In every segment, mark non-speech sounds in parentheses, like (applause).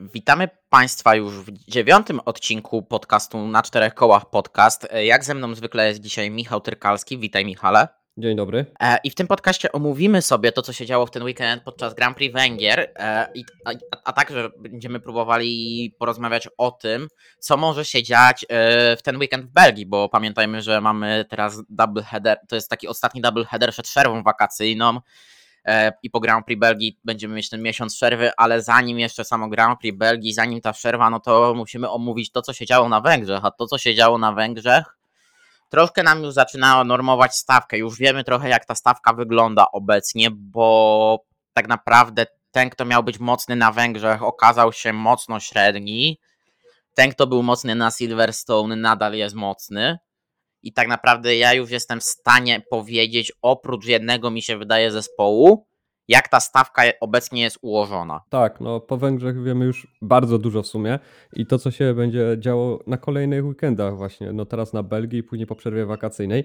Witamy Państwa już w dziewiątym odcinku podcastu na czterech kołach podcast. Jak ze mną zwykle jest dzisiaj Michał Tyrkalski. Witaj Michale. Dzień dobry. E, I w tym podcaście omówimy sobie to, co się działo w ten weekend podczas Grand Prix Węgier, e, a, także będziemy próbowali porozmawiać o tym, co może się dziać e, w ten weekend w Belgii, bo pamiętajmy, że mamy teraz double header, to jest taki ostatni double header przed przerwą wakacyjną i po Grand Prix Belgii będziemy mieć ten miesiąc przerwy, ale zanim jeszcze samo Grand Prix Belgii, zanim ta przerwa, no to musimy omówić to, co się działo na Węgrzech, a to, co się działo na Węgrzech, troszkę nam już zaczyna normować stawkę. Już wiemy trochę, jak ta stawka wygląda obecnie, bo tak naprawdę ten, kto miał być mocny na Węgrzech, okazał się mocno średni. Ten, kto był mocny na Silverstone, nadal jest mocny. I tak naprawdę ja już jestem w stanie powiedzieć, oprócz jednego, mi się wydaje, zespołu, jak ta stawka obecnie jest ułożona. Tak, no po Węgrzech wiemy już bardzo dużo w sumie i to, co się będzie działo na kolejnych weekendach właśnie, no teraz na Belgii później po przerwie wakacyjnej.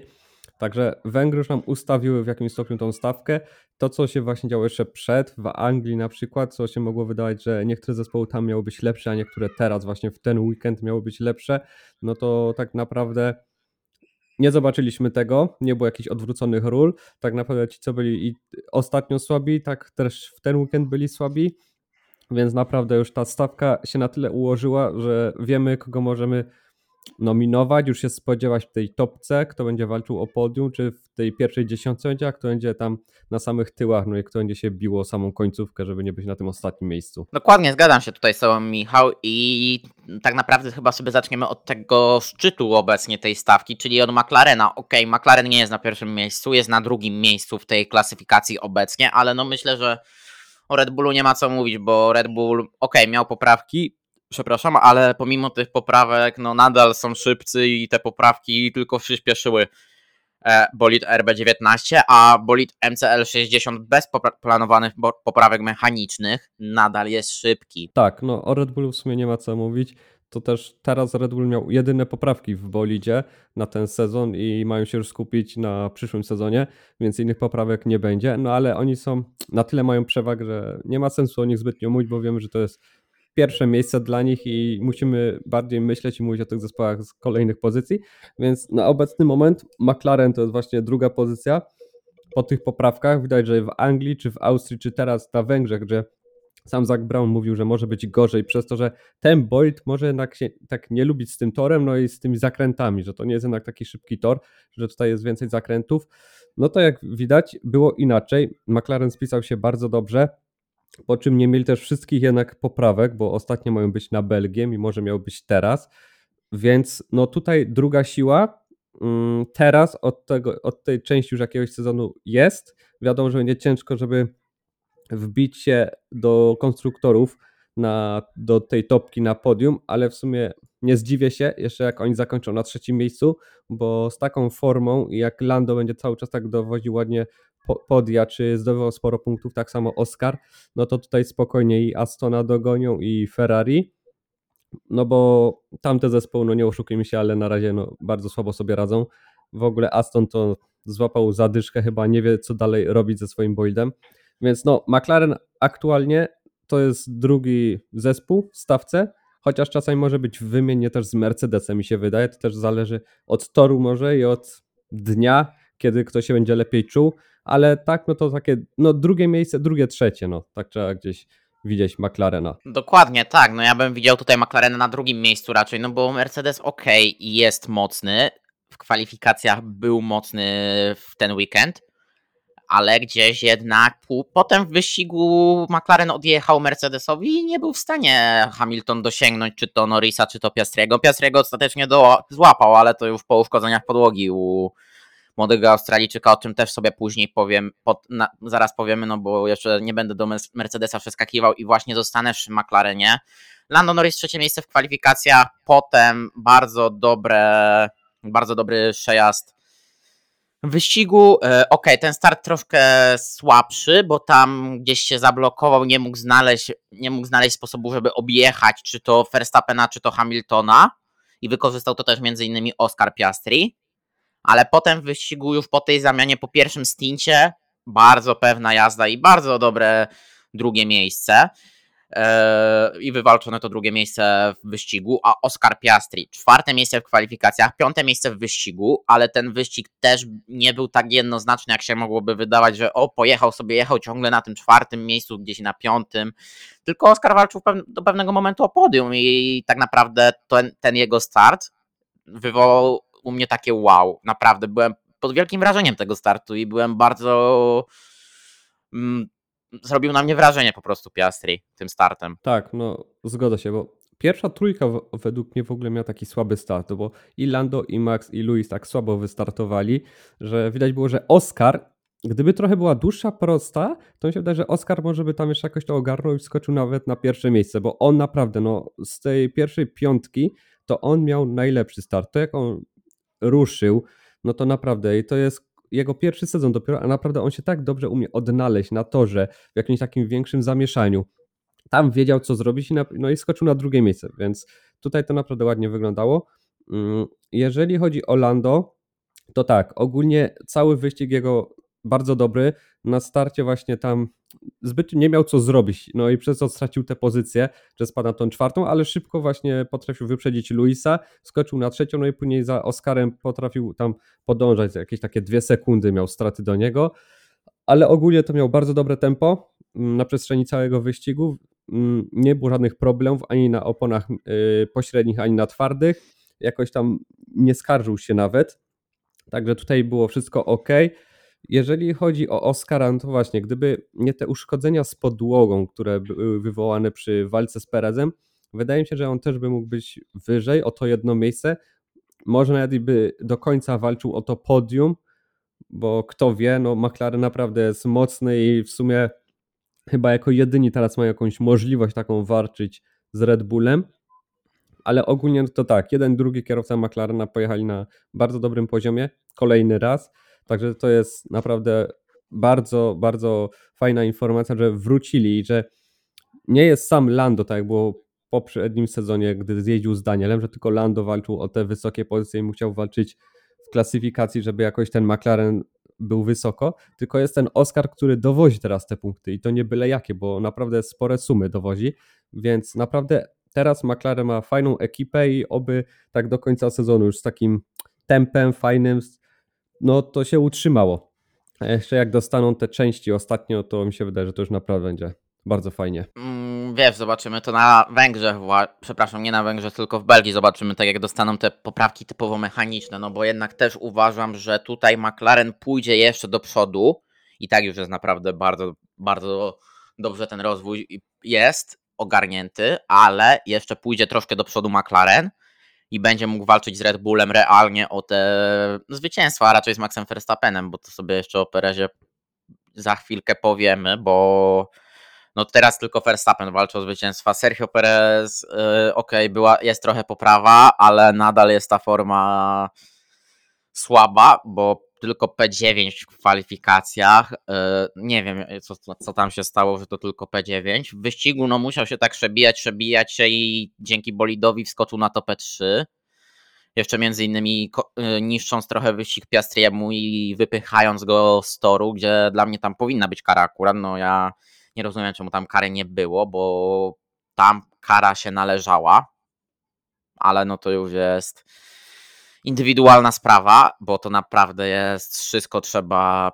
Także Węgry już nam ustawiły w jakimś stopniu tą stawkę. To, co się właśnie działo jeszcze przed, w Anglii na przykład, co się mogło wydawać, że niektóre zespoły tam miały być lepsze, a niektóre teraz właśnie w ten weekend miały być lepsze, no to tak naprawdę nie zobaczyliśmy tego, nie było jakichś odwróconych ról. Tak naprawdę ci, co byli i ostatnio słabi, tak też w ten weekend byli słabi. Więc naprawdę już ta stawka się na tyle ułożyła, że wiemy, kogo możemy nominować, już się spodziewać w tej topce, kto będzie walczył o podium, czy w tej pierwszej dziesiątce a kto będzie tam na samych tyłach, no i kto będzie się biło o samą końcówkę, żeby nie być na tym ostatnim miejscu. Dokładnie, zgadzam się tutaj z tobą Michał i tak naprawdę chyba sobie zaczniemy od tego szczytu obecnie tej stawki, czyli od McLarena. Ok, McLaren nie jest na pierwszym miejscu, jest na drugim miejscu w tej klasyfikacji obecnie, ale no myślę, że o Red Bullu nie ma co mówić, bo Red Bull, ok, miał poprawki, przepraszam, ale pomimo tych poprawek, no nadal są szybcy i te poprawki tylko przyspieszyły e, bolid RB19, a bolid MCL60 bez planowanych poprawek mechanicznych nadal jest szybki. Tak, no o Red Bullu w sumie nie ma co mówić. To też teraz Red Bull miał jedyne poprawki w bolidzie na ten sezon i mają się już skupić na przyszłym sezonie, więc innych poprawek nie będzie. No ale oni są, na tyle mają przewagę, że nie ma sensu o nich zbytnio mówić, bo wiemy, że to jest pierwsze miejsce dla nich i musimy bardziej myśleć i mówić o tych zespołach z kolejnych pozycji. Więc na obecny moment McLaren to jest właśnie druga pozycja. Po tych poprawkach widać, że w Anglii, czy w Austrii, czy teraz na Węgrzech, gdzie sam Zach Brown mówił, że może być gorzej przez to, że ten Boyd może jednak się tak nie lubić z tym torem, no i z tymi zakrętami, że to nie jest jednak taki szybki tor, że tutaj jest więcej zakrętów. No to jak widać, było inaczej. McLaren spisał się bardzo dobrze. Po czym nie mieli też wszystkich jednak poprawek, bo ostatnio mają być na Belgię, mimo że miał być teraz. Więc no tutaj druga siła mm, teraz od, tego, od tej części już jakiegoś sezonu jest. Wiadomo, że będzie ciężko, żeby wbić się do konstruktorów na, do tej topki na podium, ale w sumie nie zdziwię się jeszcze jak oni zakończą na trzecim miejscu, bo z taką formą jak Lando będzie cały czas tak dowoził ładnie podia, czy zdobywał sporo punktów, tak samo Oscar, no to tutaj spokojnie i Astona dogonią i Ferrari, no bo tamte zespoły, no nie oszukujmy się, ale na razie no, bardzo słabo sobie radzą. W ogóle Aston to złapał zadyszkę, chyba nie wie co dalej robić ze swoim Boydem, więc no McLaren aktualnie to jest drugi zespół w stawce, chociaż czasami może być wymiennie też z Mercedesem mi się wydaje, to też zależy od toru może i od dnia, kiedy ktoś się będzie lepiej czuł, ale tak, no to takie, no drugie miejsce, drugie, trzecie, no tak trzeba gdzieś widzieć McLarena. Dokładnie, tak, no ja bym widział tutaj McLarena na drugim miejscu raczej, no bo Mercedes ok, jest mocny, w kwalifikacjach był mocny w ten weekend, ale gdzieś jednak potem w wyścigu McLaren odjechał Mercedesowi i nie był w stanie Hamilton dosięgnąć czy to Norrisa, czy to Piastriego. Piastriego ostatecznie do, złapał, ale to już po uszkodzeniach podłogi u młodego Australijczyka, o czym też sobie później powiem, pod, na, zaraz powiemy, no bo jeszcze nie będę do Mercedesa przeskakiwał i właśnie zostanę w McLarenie. Lando Norris trzecie miejsce w kwalifikacjach, potem bardzo dobre, bardzo dobry przejazd wyścigu. E, ok, ten start troszkę słabszy, bo tam gdzieś się zablokował, nie mógł znaleźć, nie mógł znaleźć sposobu, żeby objechać czy to Verstappena, czy to Hamiltona i wykorzystał to też między innymi Oscar Piastri ale potem w wyścigu już po tej zamianie, po pierwszym stincie, bardzo pewna jazda i bardzo dobre drugie miejsce. e, i wywalczone to drugie miejsce w wyścigu, a Oscar Piastri czwarte miejsce w kwalifikacjach, piąte miejsce w wyścigu, ale ten wyścig też nie był tak jednoznaczny, jak się mogłoby wydawać, że o, pojechał sobie, jechał ciągle na tym czwartym miejscu, gdzieś na piątym, tylko Oscar walczył do pewnego momentu o podium i tak naprawdę ten, ten jego start wywołał u mnie takie wow, naprawdę byłem pod wielkim wrażeniem tego startu i byłem bardzo mm, zrobił na mnie wrażenie po prostu Piastri tym startem. Tak, no zgodzę się, bo pierwsza trójka w, według mnie w ogóle miała taki słaby start, bo i Lando, i Max, i Luis tak słabo wystartowali, że widać było, że Oscar, gdyby trochę była dłuższa, prosta, to mi się wydaje, że Oscar może by tam jeszcze jakoś to ogarnął i wskoczył nawet na pierwsze miejsce, bo on naprawdę, no z tej pierwszej piątki, to on miał najlepszy start. To jak on ruszył, no to naprawdę, i to jest jego pierwszy sezon dopiero, a naprawdę on się tak dobrze umie odnaleźć na torze w jakimś takim większym zamieszaniu. Tam wiedział, co zrobić, i na, no i skoczył na drugie miejsce, więc tutaj to naprawdę ładnie wyglądało. Mm, jeżeli chodzi o Lando, to tak, ogólnie cały wyścig jego bardzo dobry. Na starcie właśnie tam zbyt nie miał co zrobić, no i przez to stracił tę pozycję, że spadł na tą czwartą, ale szybko właśnie potrafił wyprzedzić Luisa, skoczył na trzecią, no i później za Oskarem potrafił tam podążać, jakieś takie dwie sekundy miał straty do niego, ale ogólnie to miał bardzo dobre tempo mm, na przestrzeni całego wyścigu, mm, nie było żadnych problemów ani na oponach y, pośrednich, ani na twardych, jakoś tam nie skarżył się nawet, także tutaj było wszystko ok. Jeżeli chodzi o Oscara, no to właśnie, gdyby nie te uszkodzenia z podłogą, które były wywołane przy walce z Perezem, wydaje mi się, że on też by mógł być wyżej o to jedno miejsce. Może nawet by do końca walczył o to podium, bo kto wie, no McLaren naprawdę jest mocny i w sumie chyba jako jedyni teraz mają jakąś możliwość taką walczyć z Red Bullem. Ale ogólnie to tak, jeden, drugi kierowca McLarena pojechali na bardzo dobrym poziomie, kolejny raz. Także to jest naprawdę bardzo, bardzo fajna informacja, że wrócili i że nie jest sam Lando, tak jak było w poprzednim sezonie, gdy zjeździł z Danielem, że tylko Lando walczył o te wysokie pozycje i mu chciał walczyć w klasyfikacji, żeby jakoś ten McLaren był wysoko, tylko jest ten Oscar, który dowozi teraz te punkty i to nie byle jakie, bo naprawdę spore sumy dowozi, więc naprawdę teraz McLaren ma fajną ekipę i oby tak do końca sezonu już z takim tempem fajnym, no to się utrzymało. A jeszcze jak dostaną te części ostatnio, to mi się wydaje, że to już naprawdę będzie bardzo fajnie. Mm, wiesz, zobaczymy to na Węgrzech, przepraszam, nie na Węgrzech, tylko w Belgii zobaczymy, tak jak dostaną te poprawki typowo mechaniczne, no bo jednak też uważam, że tutaj McLaren pójdzie jeszcze do przodu i tak już jest naprawdę bardzo, bardzo dobrze ten rozwój jest ogarnięty, ale jeszcze pójdzie troszkę do przodu McLaren i będzie mógł walczyć z Red Bullem realnie o te zwycięstwa, a raczej z Maxem Verstappenem, bo to sobie jeszcze o Perezie za chwilkę powiemy, bo no teraz tylko Verstappen walczy o zwycięstwa. Sergio Perez, yy, ok, była, jest trochę poprawa, ale nadal jest ta forma słaba, bo tylko P9 w kwalifikacjach. Y, nie wiem, co, co tam się stało, że to tylko P9. W wyścigu no, musiał się tak przebijać, przebijać się i dzięki bolidowi wskoczył na to P3. Jeszcze między innymi y, niszcząc trochę wyścig Piastriemu i wypychając go z toru, gdzie dla mnie tam powinna być kara akurat. No ja nie rozumiem, czemu tam kary nie było, bo tam kara się należała, ale no to już jest indywidualna sprawa, bo to naprawdę jest wszystko trzeba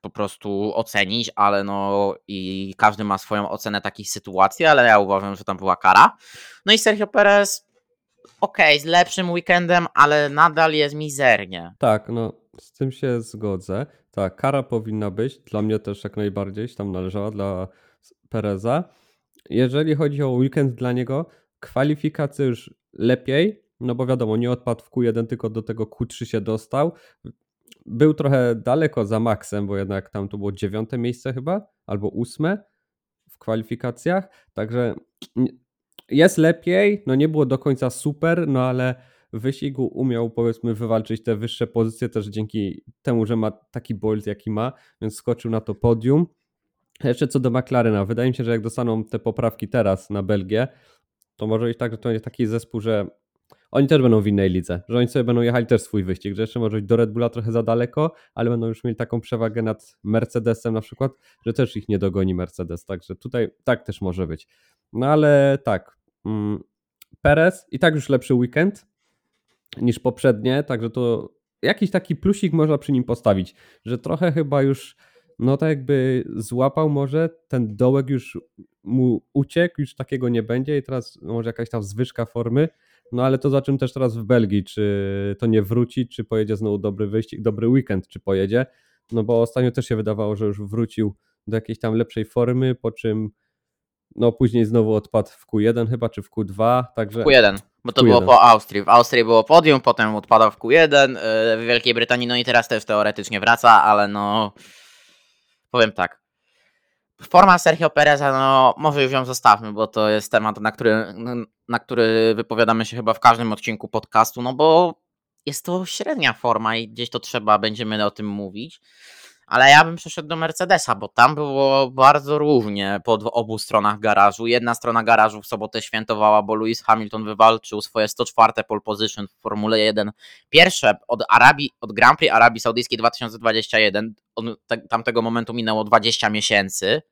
po prostu ocenić, ale no i każdy ma swoją ocenę takich sytuacji, ale ja uważam, że tam była kara. No i Sergio Perez, okej, okay, z lepszym weekendem, ale nadal jest mizernie. Tak, no z tym się zgodzę. Tak, kara powinna być, dla mnie też jak najbardziej tam należała, dla Pereza. Jeżeli chodzi o weekend dla niego, kwalifikacje już lepiej, no bo wiadomo, nie odpadł w Q1, tylko do tego Q3 się dostał. Był trochę daleko za Maxem, bo jednak tam to było dziewiąte miejsce chyba, albo ósme w kwalifikacjach, także jest lepiej, no nie było do końca super, no ale w wyścigu umiał powiedzmy wywalczyć te wyższe pozycje też dzięki temu, że ma taki bolt jaki ma, więc skoczył na to podium. Jeszcze co do McLarena, wydaje mi się, że jak dostaną te poprawki teraz na Belgię, to może być tak, że to będzie taki zespół, że oni też będą w innej lidze, że oni sobie będą jechali też swój wyścig, że jeszcze może do Red Bulla trochę za daleko, ale będą już mieli taką przewagę nad Mercedesem na przykład, że też ich nie dogoni Mercedes, także tutaj tak też może być. No ale tak, mm, Perez i tak już lepszy weekend niż poprzednie, także to jakiś taki plusik można przy nim postawić, że trochę chyba już no tak jakby złapał może, ten dołek już mu uciekł, już takiego nie będzie i teraz może jakaś tam zwyżka formy, no ale to za czym też teraz w Belgii, czy to nie wróci, czy pojedzie znowu dobry wyścig, dobry weekend, czy pojedzie, no bo ostatnio też się wydawało, że już wrócił do jakiejś tam lepszej formy, po czym no później znowu odpadł w Q1 chyba, czy w Q2, także... W Q1, bo to Q1. było po Austrii. W Austrii było podium, potem odpadał w Q1, yy, w Wielkiej Brytanii, no i teraz też teoretycznie wraca, ale no powiem tak. Forma Sergio Pereza, no może już ją zostawmy, bo to jest temat, na który, na który wypowiadamy się chyba w każdym odcinku podcastu, no bo jest to średnia forma i gdzieś to trzeba, będziemy o tym mówić. Ale ja bym przeszedł do Mercedesa, bo tam było bardzo równie po obu stronach garażu. Jedna strona garażu w sobotę świętowała, bo Lewis Hamilton wywalczył swoje 104 pole position w Formule 1. Pierwsze od Arabii, od Grand Prix Arabii Saudyjskiej 2021. Od tamtego momentu minęło 20 miesięcy.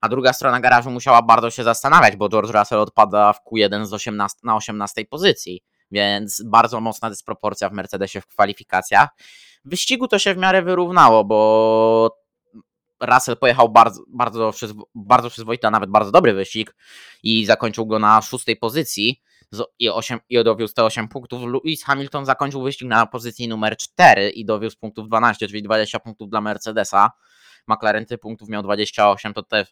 A druga strona garażu musiała bardzo się zastanawiać, bo George Russell odpada w Q1 z 18, na 18 pozycji. Więc bardzo mocna dysproporcja w Mercedesie w kwalifikacjach. W wyścigu to się w miarę wyrównało, bo Russell pojechał bardzo, bardzo, bardzo przyzwoity, a nawet bardzo dobry wyścig i zakończył go na szóstej pozycji i, 8, i te 8 punktów. Lewis Hamilton zakończył wyścig na pozycji numer 4 i dowiózł punktów 12, czyli 20 punktów dla Mercedesa. McLaren tych punktów miał 28, to, te,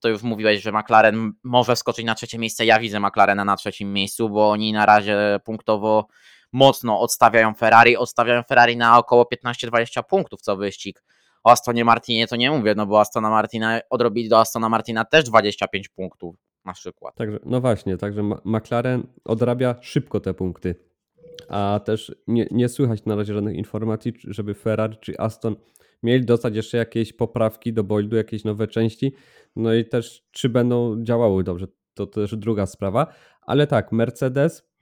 to już mówiłeś, że McLaren może skoczyć na trzecie miejsce. Ja widzę McLarena na trzecim miejscu, bo oni na razie punktowo mocno odstawiają Ferrari, odstawiają Ferrari na około 15-20 punktów co wyścig. O Astonie Martinie to nie mówię, no bo Astona Martina odrobili do Astona Martina też 25 punktów na przykład. Także, no właśnie, także McLaren odrabia szybko te punkty. A też nie, nie słychać na razie żadnych informacji, żeby Ferrari czy Aston mieli dostać jeszcze jakieś poprawki do bolidu, jakieś nowe części. No i też czy będą działały dobrze, to też druga sprawa. Ale tak, Mercedes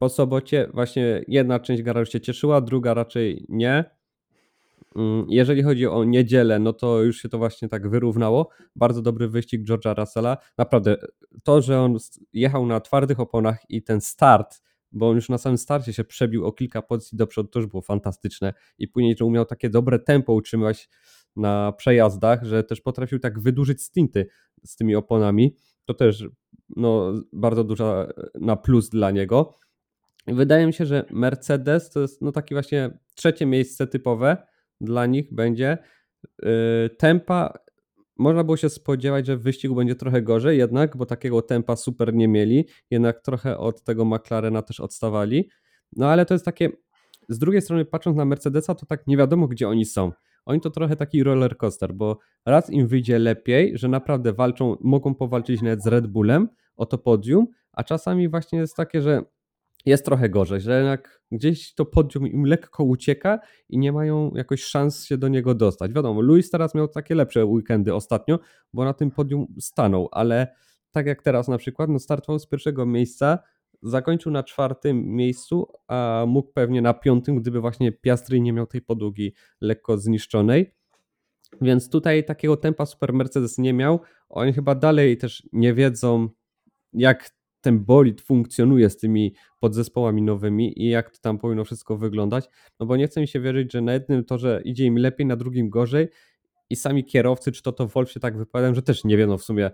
po sobocie właśnie jedna część garażu się cieszyła, druga raczej nie. Mm, jeżeli chodzi o niedzielę, no to już się to właśnie tak wyrównało. Bardzo dobry wyścig George'a Russella. Naprawdę, to, że on jechał na twardych oponach i ten start, bo on już na samym starcie się przebił o kilka pozycji do przodu, to już było fantastyczne. I później, że umiał takie dobre tempo utrzymać na przejazdach, że też potrafił tak wydłużyć stinty z tymi oponami. To też no, bardzo duża na plus dla niego. Wydaje mi się, że Mercedes to jest no takie właśnie trzecie miejsce typowe dla nich będzie. Yy, tempa można było się spodziewać, że w wyścigu będzie trochę gorzej, jednak, bo takiego tempa super nie mieli, jednak trochę od tego McLarena też odstawali. No ale to jest takie, z drugiej strony patrząc na Mercedesa, to tak nie wiadomo, gdzie oni są. Oni to trochę taki roller coaster, bo raz im wyjdzie lepiej, że naprawdę walczą, mogą powalczyć nawet z Red Bullem o to podium, a czasami właśnie jest takie, że jest trochę gorzej, że jednak gdzieś to podium im lekko ucieka i nie mają jakoś szans się do niego dostać. Wiadomo, Luis teraz miał takie lepsze weekendy ostatnio, bo na tym podium stanął, ale tak jak teraz na przykład, no startował z pierwszego miejsca, zakończył na czwartym miejscu, a mógł pewnie na piątym, gdyby właśnie Piastry nie miał tej podługi lekko zniszczonej. Więc tutaj takiego tempa Super Mercedes nie miał. Oni chyba dalej też nie wiedzą, jak ten bolid funkcjonuje z tymi podzespołami nowymi i jak to tam powinno wszystko wyglądać, no bo nie chcę mi się wierzyć, że na jednym torze idzie im lepiej, na drugim gorzej i sami kierowcy, czy to to Wolf się tak wypowiadają, że też nie wiedzą w sumie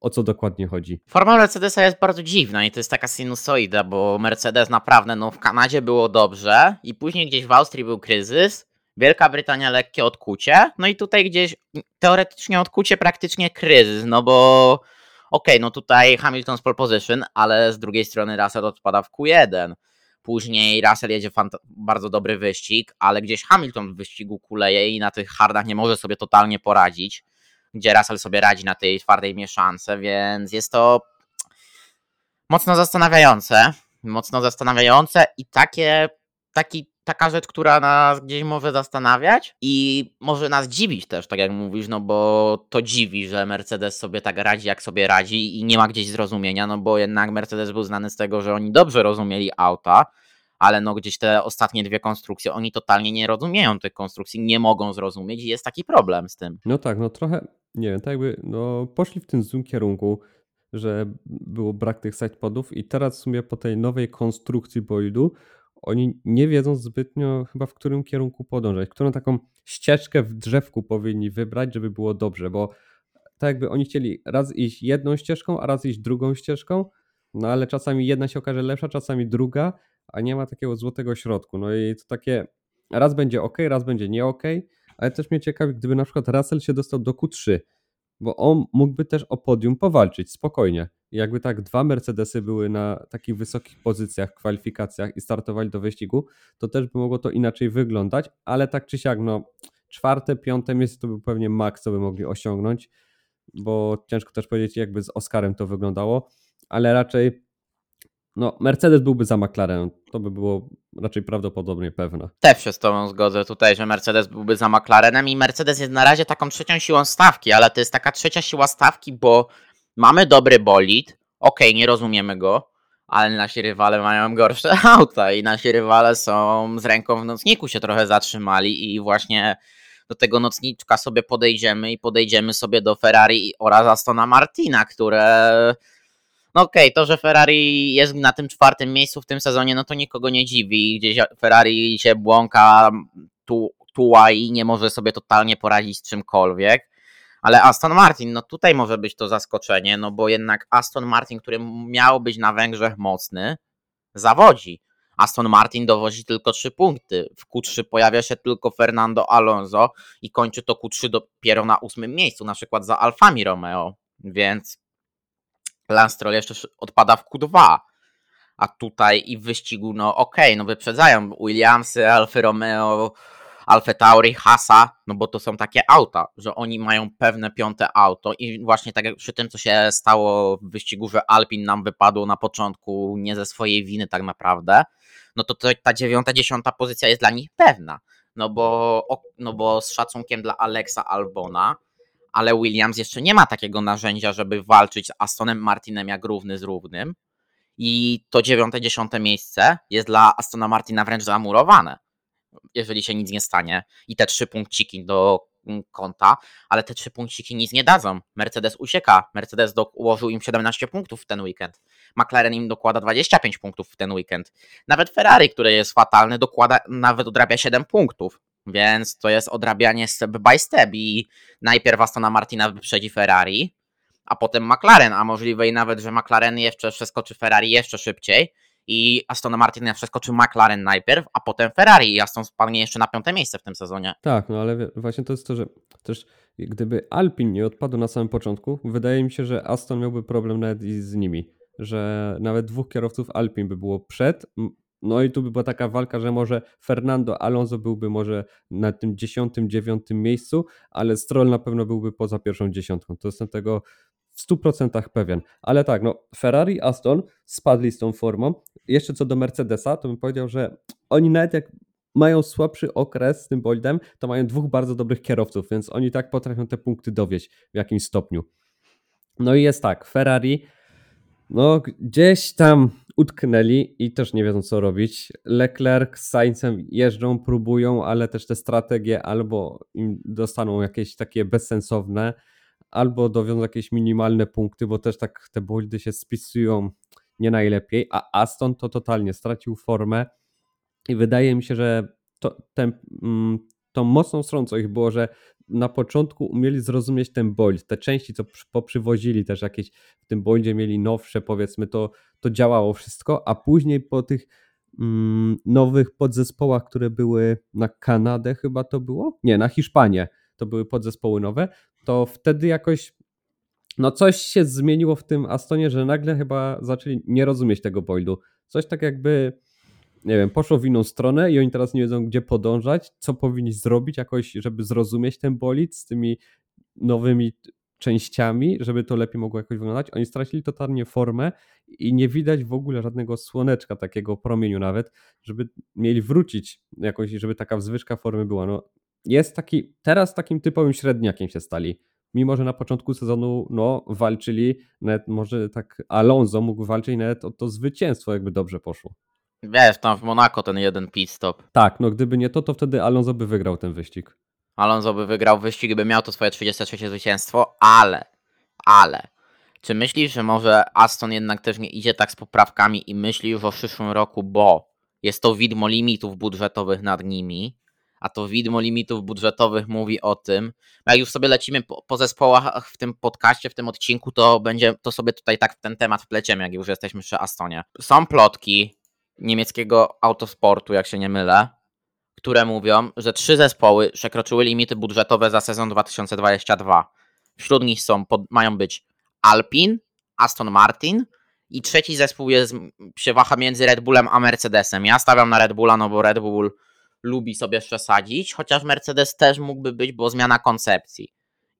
o co dokładnie chodzi. Forma Mercedesa jest bardzo dziwna i to jest taka sinusoida, bo Mercedes naprawdę, no w Kanadzie było dobrze i później gdzieś w Austrii był kryzys, Wielka Brytania lekkie odkucie, no i tutaj gdzieś teoretycznie odkucie, praktycznie kryzys, no bo okej, okay, no tutaj Hamilton z pole position, ale z drugiej strony Russell odpada w Q1. Później Russell jedzie bardzo dobry wyścig, ale gdzieś Hamilton w wyścigu kuleje i na tych hardach nie może sobie totalnie poradzić, gdzie Russell sobie radzi na tej twardej mieszance, więc jest to mocno zastanawiające. Mocno zastanawiające i takie, taki taka rzecz, która nas gdzieś może zastanawiać i może nas dziwić też, tak jak mówisz, no bo to dziwi, że Mercedes sobie tak radzi, jak sobie radzi i nie ma gdzieś zrozumienia, no bo jednak Mercedes był znany z tego, że oni dobrze rozumieli auta, ale no gdzieś te ostatnie dwie konstrukcje, oni totalnie nie rozumieją tych konstrukcji, nie mogą zrozumieć i jest taki problem z tym. No tak, no trochę, nie wiem, tak jakby, no poszli w tym złym kierunku, że było brak tych sidepodów i teraz w sumie po tej nowej konstrukcji boidu oni nie wiedzą zbytnio chyba w którym kierunku podążać, którą taką ścieżkę w drzewku powinni wybrać, żeby było dobrze, bo tak jakby oni chcieli raz iść jedną ścieżką, a raz iść drugą ścieżką, no ale czasami jedna się okaże lepsza, czasami druga, a nie ma takiego złotego środku. No i to takie raz będzie ok, raz będzie nie ok, ale też mnie ciekawi, gdyby na przykład Russell się dostał do Q3, bo on mógłby też o podium powalczyć spokojnie. jakby tak dwa Mercedesy były na takich wysokich pozycjach, kwalifikacjach i startowali do wyścigu, to też by mogło to inaczej wyglądać, ale tak czy siak, no czwarte, piąte miejsce to był pewnie maks, co by mogli osiągnąć, bo ciężko też powiedzieć, jakby z Oscarem to wyglądało, ale raczej no, Mercedes byłby za McLarenem. To by było raczej prawdopodobnie pewne. Też się z Tobą zgodzę tutaj, że Mercedes byłby za McLarenem i Mercedes jest na razie taką trzecią siłą stawki, ale to jest taka trzecia siła stawki, bo mamy dobry bolid, okej, okay, nie rozumiemy go, ale nasi rywale mają gorsze (laughs) auta i nasi rywale są z ręką w nocniku się trochę zatrzymali i właśnie do tego nocniczka sobie podejdziemy i podejdziemy sobie do Ferrari oraz Astona Martina, które no okej, okay, to, że Ferrari jest na tym czwartym miejscu w tym sezonie, no to nikogo nie dziwi. Gdzieś Ferrari się błąka tu, tuła i nie może sobie totalnie poradzić z czymkolwiek. Ale Aston Martin, no tutaj może być to zaskoczenie, no bo jednak Aston Martin, który miał być na Węgrzech mocny, zawodzi. Aston Martin dowozi tylko 3 punkty. W Q3 pojawia się tylko Fernando Alonso i kończy to Q3 dopiero na ósmym miejscu, na przykład za Alfami Romeo. Więc Lance Stroll jeszcze odpada w Q2. A tutaj i w wyścigu, no okej, okay, no wyprzedzają Williamsy, Alfa Romeo, Alfa Tauri, Hasa, no bo to są takie auta, że oni mają pewne piąte auto i właśnie tak jak przy tym, co się stało w wyścigu, że Alpin nam wypadło na początku nie ze swojej winy tak naprawdę, no to, to ta dziewiąta, dziesiąta pozycja jest dla nich pewna, no bo, no bo z szacunkiem dla Alexa Albona, ale Williams jeszcze nie ma takiego narzędzia, żeby walczyć z Astonem Martinem jak równy z równym. I to dziewiąte, dziesiąte miejsce jest dla Astona Martina wręcz zamurowane, jeżeli się nic nie stanie. I te trzy punkciki do mm, konta, ale te trzy punkciki nic nie dadzą. Mercedes ucieka. Mercedes do, ułożył im 17 punktów w ten weekend. McLaren im dokłada 25 punktów w ten weekend. Nawet Ferrari, które jest fatalne, dokłada, nawet odrabia 7 punktów. Więc to jest odrabianie step by step i najpierw Astona Martina wyprzedzi Ferrari, a potem McLaren, a możliwe i nawet, że McLaren jeszcze przeskoczy Ferrari jeszcze szybciej i Aston Martin przeskoczy McLaren najpierw, a potem Ferrari i Aston spadnie jeszcze na piąte miejsce w tym sezonie. Tak, no ale właśnie to jest to, że też gdyby Alpin nie odpadł na samym początku, wydaje mi się, że Aston miałby problem nawet i z nimi, że nawet dwóch kierowców Alpin by było przed, no i tu by była taka walka, że może Fernando Alonso byłby może na tym dziesiątym, dziewiątym miejscu, ale Stroll na pewno byłby poza pierwszą dziesiątką. To jestem tego w 100% pewien. Ale tak, no Ferrari, Aston spadli z tą formą. Jeszcze co do Mercedesa, to bym powiedział, że oni nawet jak mają słabszy okres z tym bolidem, to mają dwóch bardzo dobrych kierowców, więc oni tak potrafią te punkty dowieść w jakimś stopniu. No i jest tak, Ferrari no gdzieś tam utknęli i też nie wiedzą co robić. Leclerc z Sainzem jeżdżą, próbują, ale też te strategie albo im dostaną jakieś takie bezsensowne, albo dowiozą jakieś minimalne punkty, bo też tak te bolidy się spisują nie najlepiej, a Aston to totalnie stracił formę i wydaje mi się, że to, ten, mm, tą mocną stroną co ich było, że na początku umieli zrozumieć ten bold. Te części, co poprzywozili też jakieś w tym boldzie mieli nowsze, powiedzmy, to, to działało wszystko, a później po tych mm, nowych podzespołach, które były na Kanadę chyba to było? Nie, na Hiszpanię to były podzespoły nowe, to wtedy jakoś no coś się zmieniło w tym Astonie, że nagle chyba zaczęli nie rozumieć tego boildu. Coś tak jakby nie wiem, poszło w inną stronę i oni teraz nie wiedzą, gdzie podążać, co powinni zrobić jakoś, żeby zrozumieć ten bolid z tymi nowymi częściami, żeby to lepiej mogło jakoś wyglądać. Oni stracili totalnie formę i nie widać w ogóle żadnego słoneczka, takiego promieniu nawet, żeby mieli wrócić jakoś, żeby taka wzwyżka formy była. No, jest taki, teraz takim typowym średniakiem się stali. Mimo, że na początku sezonu no, walczyli, nawet może tak Alonso mógł walczyć nawet o to zwycięstwo, jakby dobrze poszło. Wiesz, tam w Monako ten jeden pit stop. Tak, no gdyby nie to, to wtedy Alonso by wygrał ten wyścig. Alonso by wygrał wyścig, by miał to swoje 33 zwycięstwo, ale, ale Czy myślisz, że może Aston jednak też nie idzie tak z poprawkami i myśli już o przyszłym roku, bo jest to widmo limitów budżetowych nad nimi, a to widmo limitów budżetowych mówi o tym, jak już sobie lecimy po, po zespołach w tym podcaście, w tym odcinku, to będzie, to sobie tutaj tak w ten temat wpleciemy, jak już jesteśmy przy Astonie. Są plotki niemieckiego autosportu, jak się nie mylę, które mówią, że trzy zespoły przekroczyły limity budżetowe za sezon 2022. Wśród nich są, pod, mają być Alpin, Aston Martin i trzeci zespół jest, się waha między Red Bullem a Mercedesem. Ja stawiam na Red Bulla, no bo Red Bull lubi sobie przesadzić, chociaż Mercedes też mógłby być, bo zmiana koncepcji.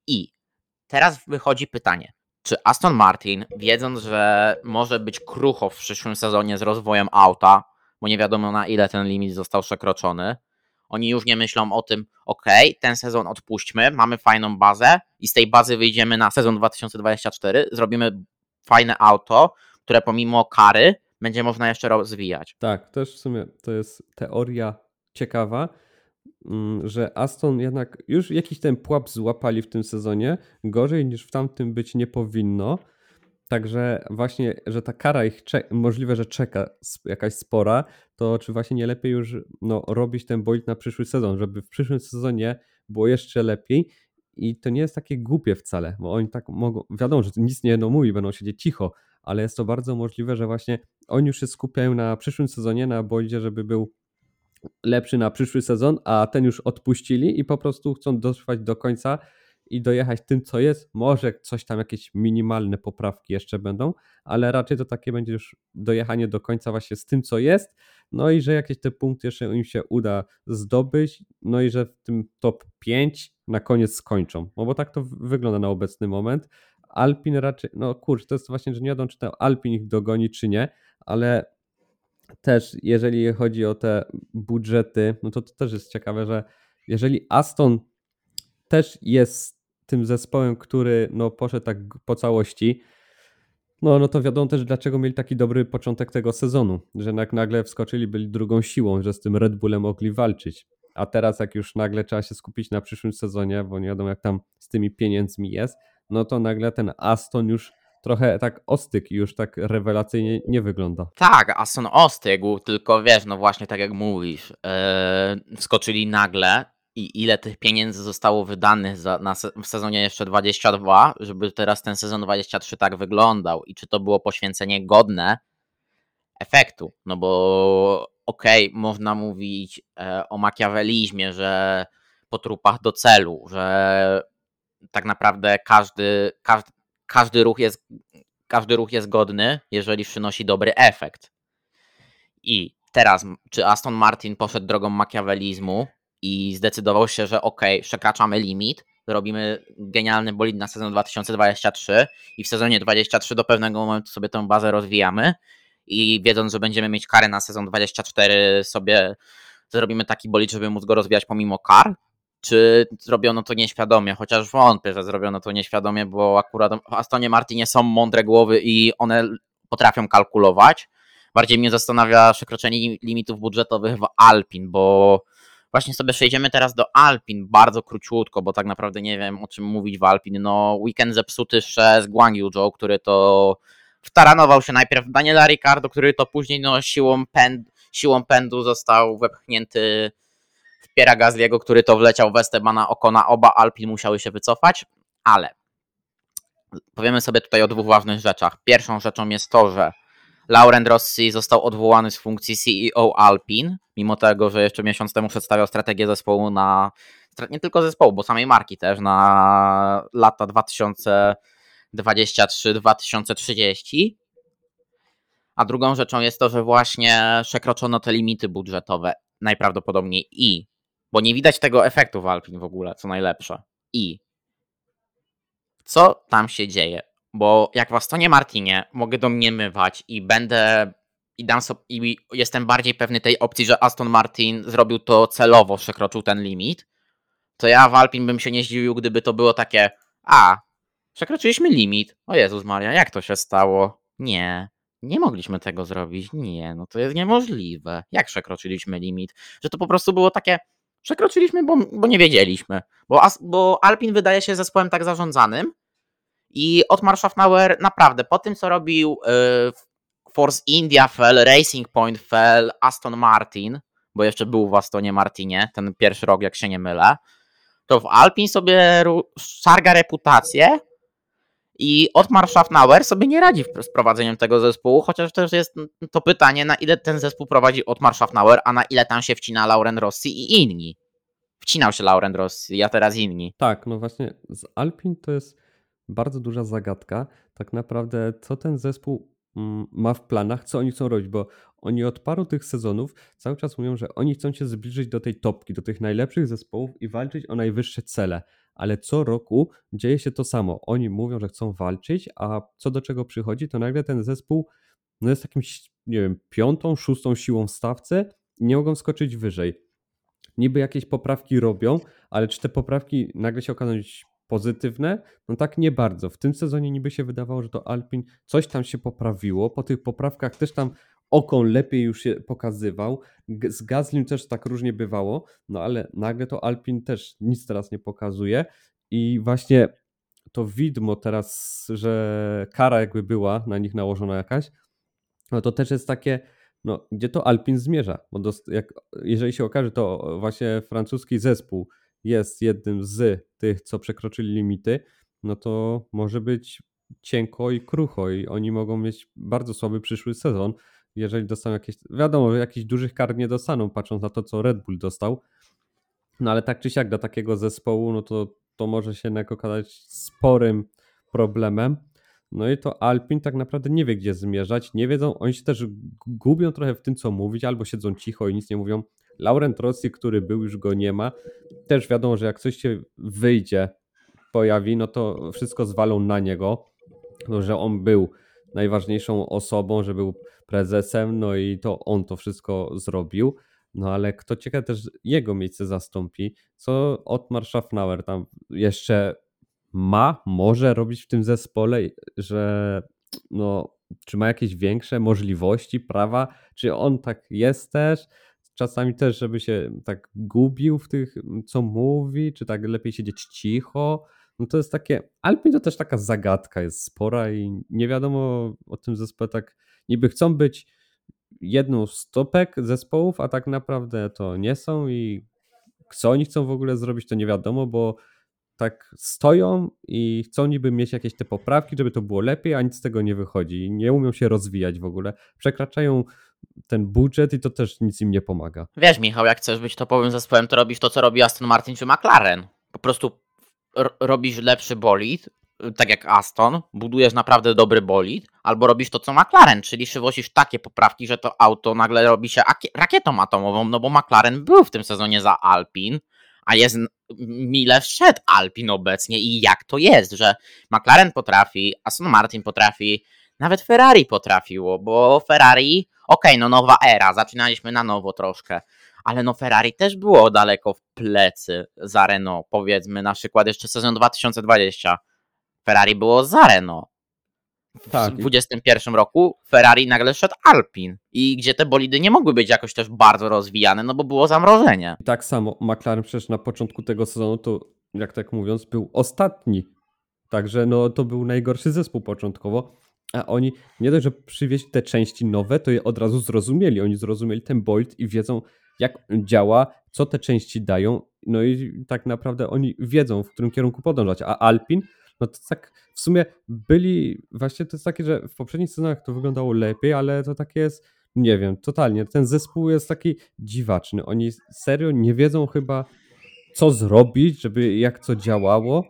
I teraz wychodzi pytanie, czy Aston Martin, wiedząc, że może być krucho w przyszłym sezonie z rozwojem auta, bo nie wiadomo na ile ten limit został przekroczony, oni już nie myślą o tym, ok, ten sezon odpuśćmy, mamy fajną bazę i z tej bazy wyjdziemy na sezon 2024, zrobimy fajne auto, które pomimo kary będzie można jeszcze rozwijać. Tak, też w sumie to jest teoria ciekawa, że Aston jednak już jakiś ten pułap złapali w tym sezonie, gorzej niż w tamtym być nie powinno. Także właśnie, że ta kara ich możliwe, że czeka jakaś spora, to czy właśnie nie lepiej już no, robić ten bolid na przyszły sezon, żeby w przyszłym sezonie było jeszcze lepiej i to nie jest takie głupie wcale, bo oni tak mogą, wiadomo, że nic nie będą mówić, będą siedzieć cicho, ale jest to bardzo możliwe, że właśnie oni już się skupiają na przyszłym sezonie, na bolidzie, żeby był lepszy na przyszły sezon, a ten już odpuścili i po prostu chcą dotrwać do końca i dojechać tym, co jest. Może coś tam, jakieś minimalne poprawki jeszcze będą, ale raczej to takie będzie już dojechanie do końca właśnie z tym, co jest. No i że jakieś te punkty jeszcze im się uda zdobyć, no i że w tym top 5 na koniec skończą. No bo tak to wygląda na obecny moment. Alpin raczej, no kurczę, to jest właśnie, że nie wiadomo, czy ten Alpin ich dogoni, czy nie, ale też jeżeli chodzi o te budżety, no to to też jest ciekawe, że jeżeli Aston też jest tym zespołem, który no, poszedł tak po całości, no, no to wiadomo też, dlaczego mieli taki dobry początek tego sezonu, że nagle wskoczyli, byli drugą siłą, że z tym Red Bullem mogli walczyć. A teraz, jak już nagle trzeba się skupić na przyszłym sezonie, bo nie wiadomo, jak tam z tymi pieniędzmi jest, no to nagle ten Aston już trochę tak ostyk już tak rewelacyjnie nie wygląda. Tak, Aston ostygł, tylko wiesz, no właśnie tak jak mówisz, yy, wskoczyli nagle i ile tych pieniędzy zostało wydanych za, na, w sezonie jeszcze 22, żeby teraz ten sezon 23 tak wyglądał i czy to było poświęcenie godne efektu, no bo okej, okay, można mówić e, o makiawelizmie, że po trupach do celu, że tak naprawdę każdy, każdy, każdy ruch jest każdy ruch jest godny, jeżeli przynosi dobry efekt. I teraz, czy Aston Martin poszedł drogą makiawelizmu i zdecydował się, że ok, przekraczamy limit, robimy genialny bolid na sezon 2023 i w sezonie 23 do pewnego momentu sobie tę bazę rozwijamy i wiedząc, że będziemy mieć karę na sezon 24 sobie zrobimy taki bolid, żeby móc go rozwijać pomimo kar, czy zrobiono to nieświadomie, chociaż wątpię, że zrobiono to nieświadomie, bo akurat w Astonie Martinie są mądre głowy i one potrafią kalkulować. Bardziej mnie zastanawia przekroczenie limitów budżetowych w Alpin, bo właśnie sobie przejdziemy teraz do Alpin bardzo króciutko, bo tak naprawdę nie wiem o czym mówić w Alpin. No, weekend zepsuty przez Guangyu Zhou, który to wtaranował się najpierw Daniela Ricardo, który to później no, siłą, pęd, siłą pędu został wepchnięty Piera Gazliego, który to wleciał w Estebana Okona. Oba Alpin musiały się wycofać, ale powiemy sobie tutaj o dwóch ważnych rzeczach. Pierwszą rzeczą jest to, że Laurent Rossi został odwołany z funkcji CEO Alpin, mimo tego, że jeszcze miesiąc temu przedstawiał strategię zespołu na, nie tylko zespołu, bo samej marki też, na lata 2023-2030. A drugą rzeczą jest to, że właśnie przekroczono te limity budżetowe najprawdopodobniej i, bo nie widać tego efektu w Alpin w ogóle, co najlepsze. I co tam się dzieje? Bo jak w Astonie Martinie mogę domniemywać i będę i, dam so, i jestem bardziej pewny tej opcji, że Aston Martin zrobił to celowo, przekroczył ten limit, to ja w Alpin bym się nie zdziwił, gdyby to było takie, a, przekroczyliśmy limit. O Jezus Maria, jak to się stało? Nie, nie mogliśmy tego zrobić. Nie, no to jest niemożliwe. Jak przekroczyliśmy limit? Że to po prostu było takie, przekroczyliśmy, bo, bo nie wiedzieliśmy. Bo, bo Alpin wydaje się zespołem tak zarządzanym, I Otmar Schaffnauer naprawdę po tym, co robił Force India fell, Racing Point fell, Aston Martin, bo jeszcze był w Astonie Martinie, ten pierwszy rok, jak się nie mylę, to w Alpin sobie szarga reputację i Otmar Schaffnauer sobie nie radzi z prowadzeniem tego zespołu, chociaż też jest to pytanie, na ile ten zespół prowadzi Otmar Schaffnauer, a na ile tam się wcina Lauren Rossi i inni. Wcinał się Lauren Rossi, a teraz inni. Tak, no właśnie z Alpin to jest bardzo duża zagadka. Tak naprawdę, co ten zespół Mm, ma w planach, co oni chcą robić, bo oni od paru tych sezonów cały czas mówią, że oni chcą się zbliżyć do tej topki, do tych najlepszych zespołów i walczyć o najwyższe cele. Ale co roku dzieje się to samo. Oni mówią, że chcą walczyć, a co do czego przychodzi, to nagle ten zespół no jest jakimś, nie wiem, piątą, szóstą siłą w stawce i nie mogą skoczyć wyżej. Niby jakieś poprawki robią, ale czy te poprawki nagle się okażą pozytywne? No tak nie bardzo. W tym sezonie niby się wydawało, że to Alpin coś tam się poprawiło. Po tych poprawkach też tam Okon lepiej już się pokazywał. Z Gazlim też tak różnie bywało, no ale nagle to Alpin też nic teraz nie pokazuje. I właśnie to widmo teraz, że kara jakby była na nich nałożona jakaś, no to też jest takie, no gdzie to Alpin zmierza, bo dost, jak, jeżeli się okaże, to właśnie francuski zespół jest jednym z tych, co przekroczyli limity, no to może być cienko i krucho i oni mogą mieć bardzo słaby przyszły sezon, jeżeli dostaną jakieś, wiadomo, jakichś dużych kar nie dostaną, patrząc na to, co Red Bull dostał, no ale tak czy siak dla takiego zespołu, no to, to może się jednak okazać sporym problemem. No i to Alpin tak naprawdę nie wie, gdzie zmierzać, nie wiedzą, oni się też gubią trochę w tym, co mówić, albo siedzą cicho i nic nie mówią, Laurent Rossi, który był, już go nie ma. Też wiadomo, że jak coś się wyjdzie, pojawi, no to wszystko zwalą na niego, no, że on był najważniejszą osobą, że był prezesem, no i to on to wszystko zrobił. No ale kto ciekawe też jego miejsce zastąpi, co Otmar Schaffnauer tam jeszcze ma, może robić w tym zespole, że no, czy ma jakieś większe możliwości, prawa, czy on tak jest też, czasami też, żeby się tak gubił w tych, co mówi, czy tak lepiej siedzieć cicho. No to jest takie, Alpin to też taka zagadka jest spora i nie wiadomo o tym zespole tak, niby chcą być jedną z topek zespołów, a tak naprawdę to nie są i co oni chcą w ogóle zrobić, to nie wiadomo, bo tak stoją i chcą niby mieć jakieś te poprawki, żeby to było lepiej, a nic z tego nie wychodzi. Nie umią się rozwijać w ogóle. Przekraczają ten budżet i to też nic im nie pomaga. Wiesz, Michał, jak chcesz być topowym zespołem, to robisz to, co robi Aston Martin czy McLaren. Po prostu robisz lepszy bolid, tak jak Aston, budujesz naprawdę dobry bolid, albo robisz to, co McLaren, czyli przywosisz takie poprawki, że to auto nagle robi się rakietą atomową, no bo McLaren był w tym sezonie za Alpin, a jest mile wszedł Alpin obecnie i jak to jest, że McLaren potrafi, Aston Martin potrafi, nawet Ferrari potrafiło, bo Ferrari, okej, okay, no nowa era, zaczynaliśmy na nowo troszkę, ale no Ferrari też było daleko w plecy za Renault, powiedzmy na przykład jeszcze sezon 2020. Ferrari było za Renault. W tak. 2021 roku Ferrari nagle szedł Alpin i gdzie te bolidy nie mogły być jakoś też bardzo rozwijane, no bo było zamrożenie. Tak samo McLaren przecież na początku tego sezonu to, jak tak mówiąc, był ostatni. Także no to był najgorszy zespół początkowo. A oni nie dość, że przywieźli te części nowe, to je od razu zrozumieli. Oni zrozumieli ten bolt i wiedzą, jak działa, co te części dają. No i tak naprawdę oni wiedzą, w którym kierunku podążać. A Alpin, no to tak w sumie byli, właśnie to jest takie, że w poprzednich sezonach to wyglądało lepiej, ale to takie jest, nie wiem, totalnie. Ten zespół jest taki dziwaczny. Oni serio nie wiedzą chyba, co zrobić, żeby jak co działało.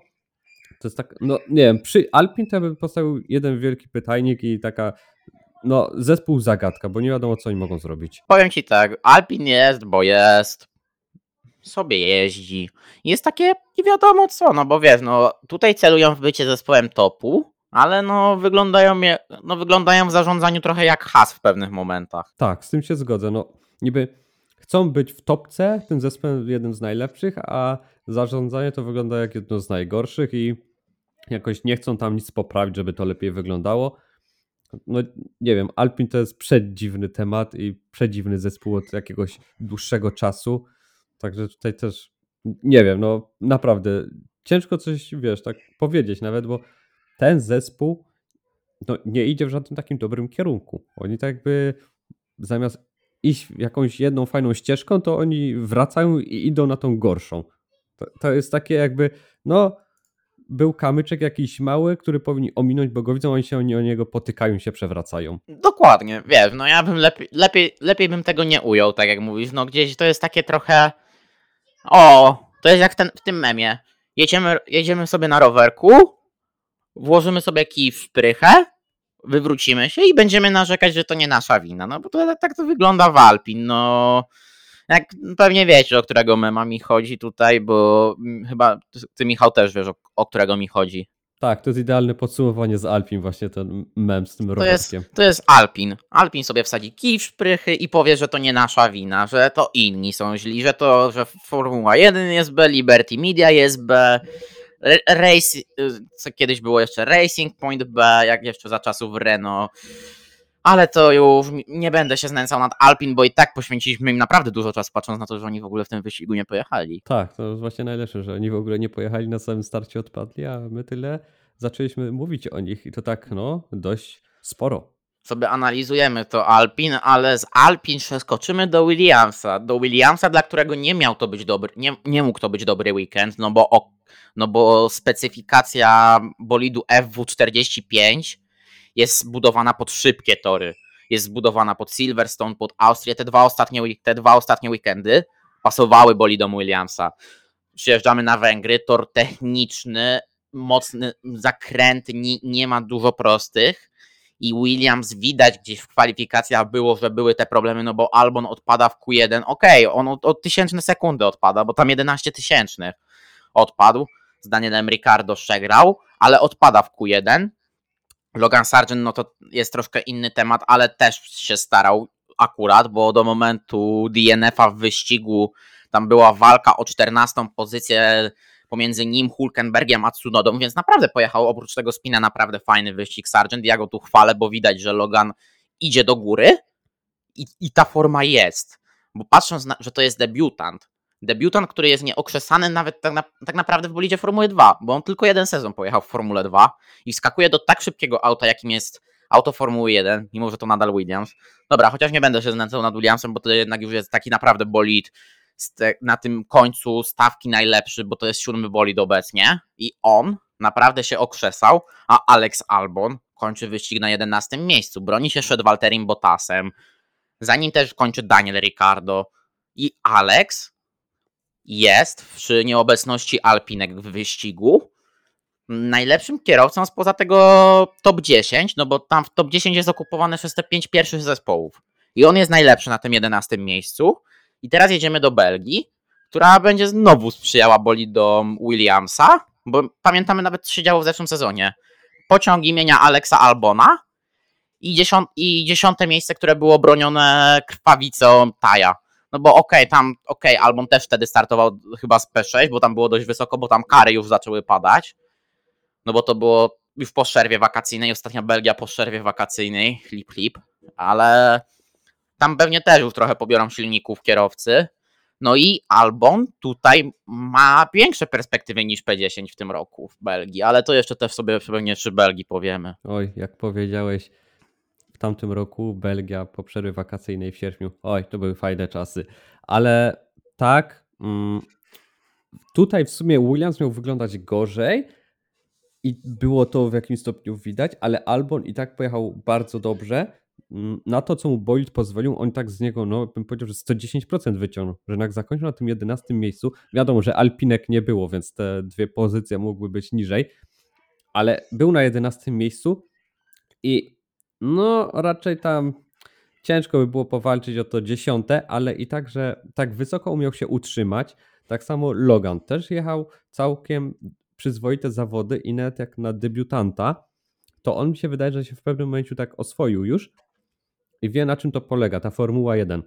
To jest tak, no nie wiem, przy Alpin to bym postawił jeden wielki pytajnik i taka, no zespół zagadka, bo nie wiadomo co oni mogą zrobić. Powiem ci tak, Alpin jest, bo jest, sobie jeździ. Jest takie nie wiadomo co, no bo wiesz, no tutaj celują w bycie zespołem topu, ale no wyglądają, no wyglądają w zarządzaniu trochę jak has w pewnych momentach. Tak, z tym się zgodzę. No niby chcą być w topce, tym zespołem jednym z najlepszych, a zarządzanie to wygląda jak jedno z najgorszych i jakoś nie chcą tam nic poprawić, żeby to lepiej wyglądało. No nie wiem, Alpin to jest przedziwny temat i przedziwny zespół od jakiegoś dłuższego czasu. Także tutaj też nie wiem, no naprawdę ciężko coś, wiesz, tak powiedzieć nawet, bo ten zespół no, nie idzie w żadnym takim dobrym kierunku. Oni tak jakby zamiast iść jakąś jedną fajną ścieżką, to oni wracają i idą na tą gorszą. To, to jest takie jakby, no był kamyczek jakiś mały, który powinni ominąć, bo go widzą, oni się oni o niego potykają, się przewracają. Dokładnie, wiesz, no ja bym lepiej, lepiej, lepiej bym tego nie ujął, tak jak mówisz, no gdzieś to jest takie trochę, o, to jest jak ten, w tym memie, jedziemy, jedziemy sobie na rowerku, włożymy sobie kij w wywrócimy się i będziemy narzekać, że to nie nasza wina, no bo to, tak to wygląda w Alpin, no jak pewnie wiecie, o którego mema mi chodzi tutaj, bo chyba ty, Michał, też wiesz, o, o którego mi chodzi. Tak, to jest idealne podsumowanie z Alpin, właśnie ten mem z tym to rowerkiem. Jest, to jest Alpin. Alpin sobie wsadzi kij w szprychy i powie, że to nie nasza wina, że to inni są źli, że to, że Formuła 1 jest B, Liberty Media jest B, Race, co kiedyś było jeszcze Racing Point B, jak jeszcze za czasów Renault ale to już nie będę się znęcał nad Alpin, bo i tak poświęciliśmy im naprawdę dużo czasu, patrząc na to, że oni w ogóle w tym wyścigu nie pojechali. Tak, to jest właśnie najlepsze, że oni w ogóle nie pojechali na samym starcie odpadli, a my tyle zaczęliśmy mówić o nich i to tak, no, dość sporo. Sobie analizujemy to Alpin, ale z Alpin przeskoczymy do Williamsa. Do Williamsa, dla którego nie miał to być dobry, nie, nie mógł to być dobry weekend, no bo, no bo specyfikacja bolidu FW45 jest zbudowana pod szybkie tory, jest zbudowana pod Silverstone, pod Austrię. Te dwa ostatnie, te dwa ostatnie weekendy pasowały bolidom Williamsa. Przyjeżdżamy na Węgry, tor techniczny, mocny zakręt, nie, nie ma dużo prostych i Williams widać gdzieś w kwalifikacjach było, że były te problemy, no bo Albon odpada w Q1, okej, okay, on od, od tysięczne sekundy odpada, bo tam 11 tysięcznych odpadł, z Danielem Ricardo przegrał, ale odpada w Q1 Logan Sargent, no to jest troszkę inny temat, ale też się starał akurat, bo do momentu DNF-a w wyścigu tam była walka o 14 pozycję pomiędzy nim, Hulkenbergiem a Tsunodą, więc naprawdę pojechał oprócz tego spina naprawdę fajny wyścig Sargent. Ja go tu chwalę, bo widać, że Logan idzie do góry i, i ta forma jest. Bo patrząc, na, że to jest debiutant, debiutant, który jest nieokrzesany nawet tak, na, tak naprawdę w bolidzie Formuły 2, bo on tylko jeden sezon pojechał w Formule 2 i skakuje do tak szybkiego auta, jakim jest auto Formuły 1, mimo że to nadal Williams. Dobra, chociaż nie będę się znęcał nad Williamsem, bo to jednak już jest taki naprawdę bolid na tym końcu stawki najlepszy, bo to jest siódmy bolid obecnie i on naprawdę się okrzesał, a Alex Albon kończy wyścig na 11 miejscu. Broni się przed Walterim Bottasem, za nim też kończy Daniel Ricardo i Alex jest przy nieobecności Alpinek w wyścigu najlepszym kierowcą spoza tego top 10, no bo tam w top 10 jest okupowane przez te 5 pierwszych zespołów. I on jest najlepszy na tym 11 miejscu. I teraz jedziemy do Belgii, która będzie znowu sprzyjała bolidom Williamsa, bo pamiętamy nawet co się działo w zeszłym sezonie. Pociąg imienia Alexa Albona i, i dziesiąte miejsce, które było bronione krwawicą Taja. No bo okej, okay, tam, okej, okay, Albon też wtedy startował chyba z P6, bo tam było dość wysoko, bo tam kary już zaczęły padać. No bo to było już po przerwie wakacyjnej, ostatnia Belgia po przerwie wakacyjnej, flip flip, ale tam pewnie też już trochę pobiorą silników kierowcy. No i Albon tutaj ma większe perspektywy niż P10 w tym roku w Belgii, ale to jeszcze też sobie pewnie przy Belgii powiemy. Oj, jak powiedziałeś, tamtym roku Belgia po przerwie wakacyjnej w sierpniu. Oj, to były fajne czasy. Ale tak, mm, tutaj w sumie Williams miał wyglądać gorzej i było to w jakimś stopniu widać, ale Albon i tak pojechał bardzo dobrze. Mm, na to, co mu bolid pozwolił, on tak z niego, no bym powiedział, że 110% wyciągnął, że jednak zakończył na tym 11 miejscu. Wiadomo, że Alpinek nie było, więc te dwie pozycje mogły być niżej, ale był na 11 miejscu i no, raczej tam ciężko by było powalczyć o to dziesiąte, ale i tak, że tak wysoko umiał się utrzymać. Tak samo Logan też jechał całkiem przyzwoite zawody i nawet jak na debiutanta, to on mi się wydaje, że się w pewnym momencie tak oswoił już i wie na czym to polega, ta Formuła 1.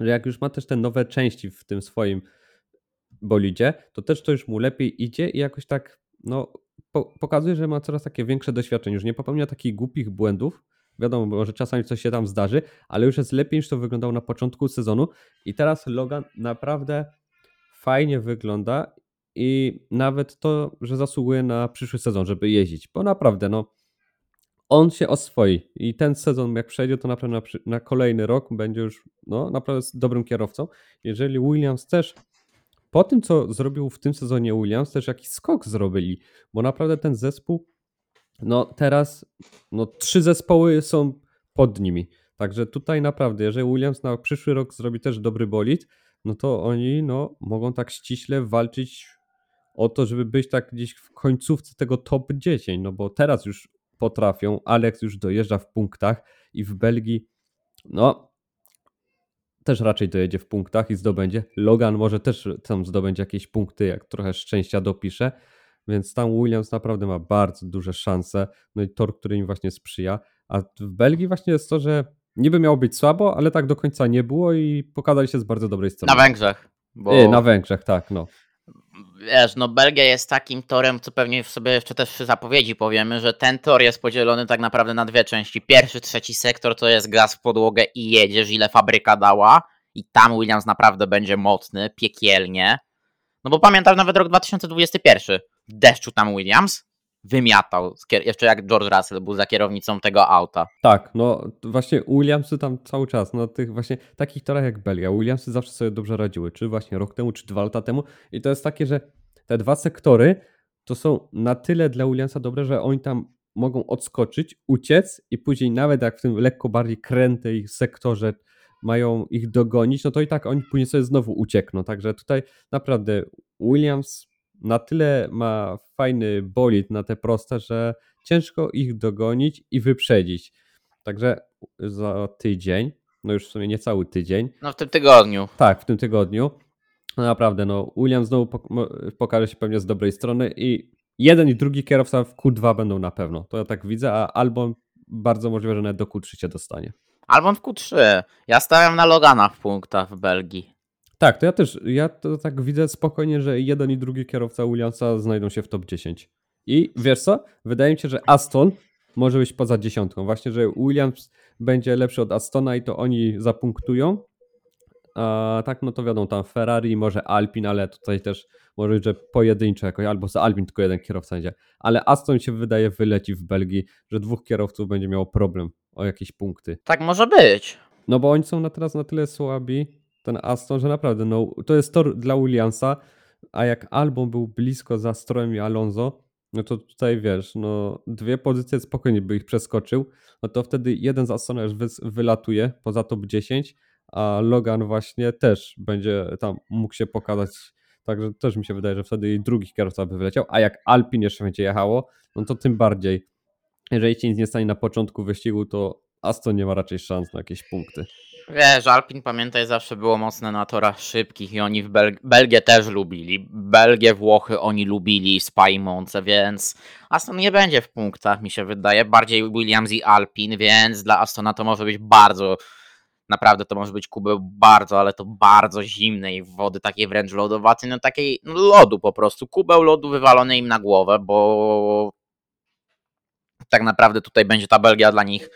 Że jak już ma też te nowe części w tym swoim bolidzie, to też to już mu lepiej idzie i jakoś tak, no, po pokazuje, że ma coraz takie większe doświadczenie, już nie popełnia takich głupich błędów, Wiadomo, że czasami coś się tam zdarzy, ale już jest lepiej niż to wyglądało na początku sezonu. I teraz Logan naprawdę fajnie wygląda i nawet to, że zasługuje na przyszły sezon, żeby jeździć, bo naprawdę, no, on się oswoi i ten sezon, jak przejdzie, to naprawdę na, na kolejny rok będzie już, no, naprawdę dobrym kierowcą. Jeżeli Williams też po tym, co zrobił w tym sezonie Williams, też jakiś skok zrobili, bo naprawdę ten zespół, no teraz, no trzy zespoły są pod nimi. Także tutaj naprawdę, jeżeli Williams na przyszły rok zrobi też dobry bolid, no to oni no, mogą tak ściśle walczyć o to, żeby być tak gdzieś w końcówce tego top 10, no bo teraz już potrafią, Alex już dojeżdża w punktach i w Belgii, no też raczej dojedzie w punktach i zdobędzie. Logan może też tam zdobędzie jakieś punkty, jak trochę szczęścia dopisze, więc tam Williams naprawdę ma bardzo duże szanse, no i tor, który im właśnie sprzyja, a w Belgii właśnie jest to, że niby miało być słabo, ale tak do końca nie było i pokazali się z bardzo dobrej strony. Na Węgrzech. Bo... Nie, na Węgrzech, tak, no. Wiesz, no Belgia jest takim torem, co pewnie sobie jeszcze też przy zapowiedzi powiemy, że ten tor jest podzielony tak naprawdę na dwie części. Pierwszy, trzeci sektor to jest gaz w podłogę i jedziesz, ile fabryka dała i tam Williams naprawdę będzie mocny, piekielnie. No bo pamiętam nawet rok 2021, w deszczu tam Williams, wymiatał, jeszcze jak George Russell był za kierownicą tego auta. Tak, no właśnie Williamsy tam cały czas, no tych właśnie takich torach jak Belgia, Williamsy zawsze sobie dobrze radziły, czy właśnie rok temu, czy dwa lata temu. I to jest takie, że te dwa sektory to są na tyle dla Williamsa dobre, że oni tam mogą odskoczyć, uciec i później nawet jak w tym lekko bardziej krętej sektorze mają ich dogonić, no to i tak oni później sobie znowu uciekną, także tutaj naprawdę Williams na tyle ma fajny bolid na te proste, że ciężko ich dogonić i wyprzedzić. Także za tydzień, no już w sumie niecały tydzień. No w tym tygodniu. Tak, w tym tygodniu. No naprawdę, no William znowu pokaże się pewnie z dobrej strony i jeden i drugi kierowca w Q2 będą na pewno. To ja tak widzę, a Albon bardzo możliwe, że nawet do Q3 się dostanie. Albon w Q3. Ja stawiam na Logana w punktach w Belgii. Tak, to ja też, ja to tak widzę spokojnie, że jeden i drugi kierowca Williamsa znajdą się w top 10. I wiesz co? Wydaje mi się, że Aston może być poza dziesiątką. Właśnie, że Williams będzie lepszy od Astona i to oni zapunktują. A tak, no to wiadomo, tam Ferrari, może Alpin, ale tutaj też może być, że pojedynczo jakoś, albo za Alpin tylko jeden kierowca będzie. Ale Aston się wydaje wyleci w Belgii, że dwóch kierowców będzie miało problem o jakieś punkty. Tak może być. No bo oni są na teraz na tyle słabi, ten Aston, że naprawdę no, to jest tor dla Williamsa, a jak Albon był blisko za Stroem i Alonso, no to tutaj wiesz, no dwie pozycje spokojnie by ich przeskoczył, no to wtedy jeden z Astona już wy, wylatuje poza top 10, a Logan właśnie też będzie tam mógł się pokazać, także też mi się wydaje, że wtedy i drugi kierowca by wyleciał, a jak Alpin jeszcze będzie jechało, no to tym bardziej. Jeżeli ci nic nie stanie na początku wyścigu, to Aston nie ma raczej szans na jakieś punkty. Wiesz, Alpin pamiętaj zawsze było mocne na torach szybkich i oni w Bel Belgię też lubili. Belgię, Włochy oni lubili, Spa i Monce, więc Aston nie będzie w punktach, mi się wydaje. Bardziej Williams i Alpin, więc dla Astona to może być bardzo, naprawdę to może być kubeł bardzo, ale to bardzo zimnej wody, takiej wręcz lodowatej, no takiej no lodu po prostu. Kubeł lodu wywalony im na głowę, bo tak naprawdę tutaj będzie ta Belgia dla nich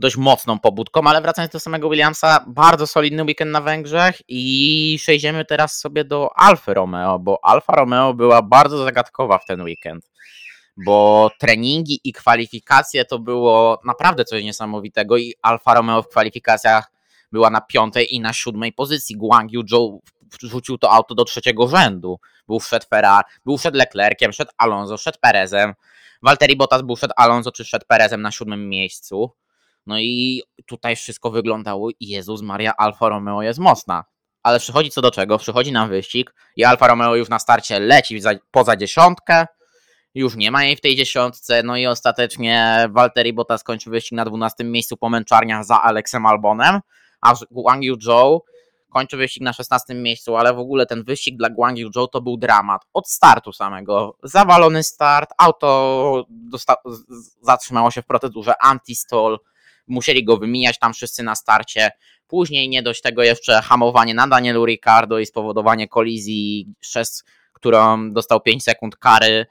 dość mocną pobudką, ale wracając do samego Williamsa, bardzo solidny weekend na Węgrzech i przejdziemy teraz sobie do Alfa Romeo, bo Alfa Romeo była bardzo zagadkowa w ten weekend, bo treningi i kwalifikacje to było naprawdę coś niesamowitego i Alfa Romeo w kwalifikacjach była na piątej i na siódmej pozycji. Guang Yu Zhou wrzucił to auto do trzeciego rzędu. Był przed Ferrari, był przed Leclerciem, przed Alonso, przed Perezem. Walteri Bottas był przed Alonso czy przed Perezem na siódmym miejscu. No i tutaj wszystko wyglądało, Jezus Maria, Alfa Romeo jest mocna. Ale przychodzi co do czego, przychodzi na wyścig i Alfa Romeo już na starcie leci za, poza dziesiątkę, już nie ma jej w tej dziesiątce, no i ostatecznie Valtteri Bottas skończył wyścig na 12 miejscu po męczarniach za Alexem Albonem, a Guang Yu Zhou kończy wyścig na 16 miejscu, ale w ogóle ten wyścig dla Guang Yu Zhou to był dramat. Od startu samego. Zawalony start, auto zatrzymało się w procedurze anti-stall, musieli go wymijać tam wszyscy na starcie. Później nie dość tego jeszcze hamowanie na Danielu Ricardo i spowodowanie kolizji, przez którą dostał 5 sekund kary.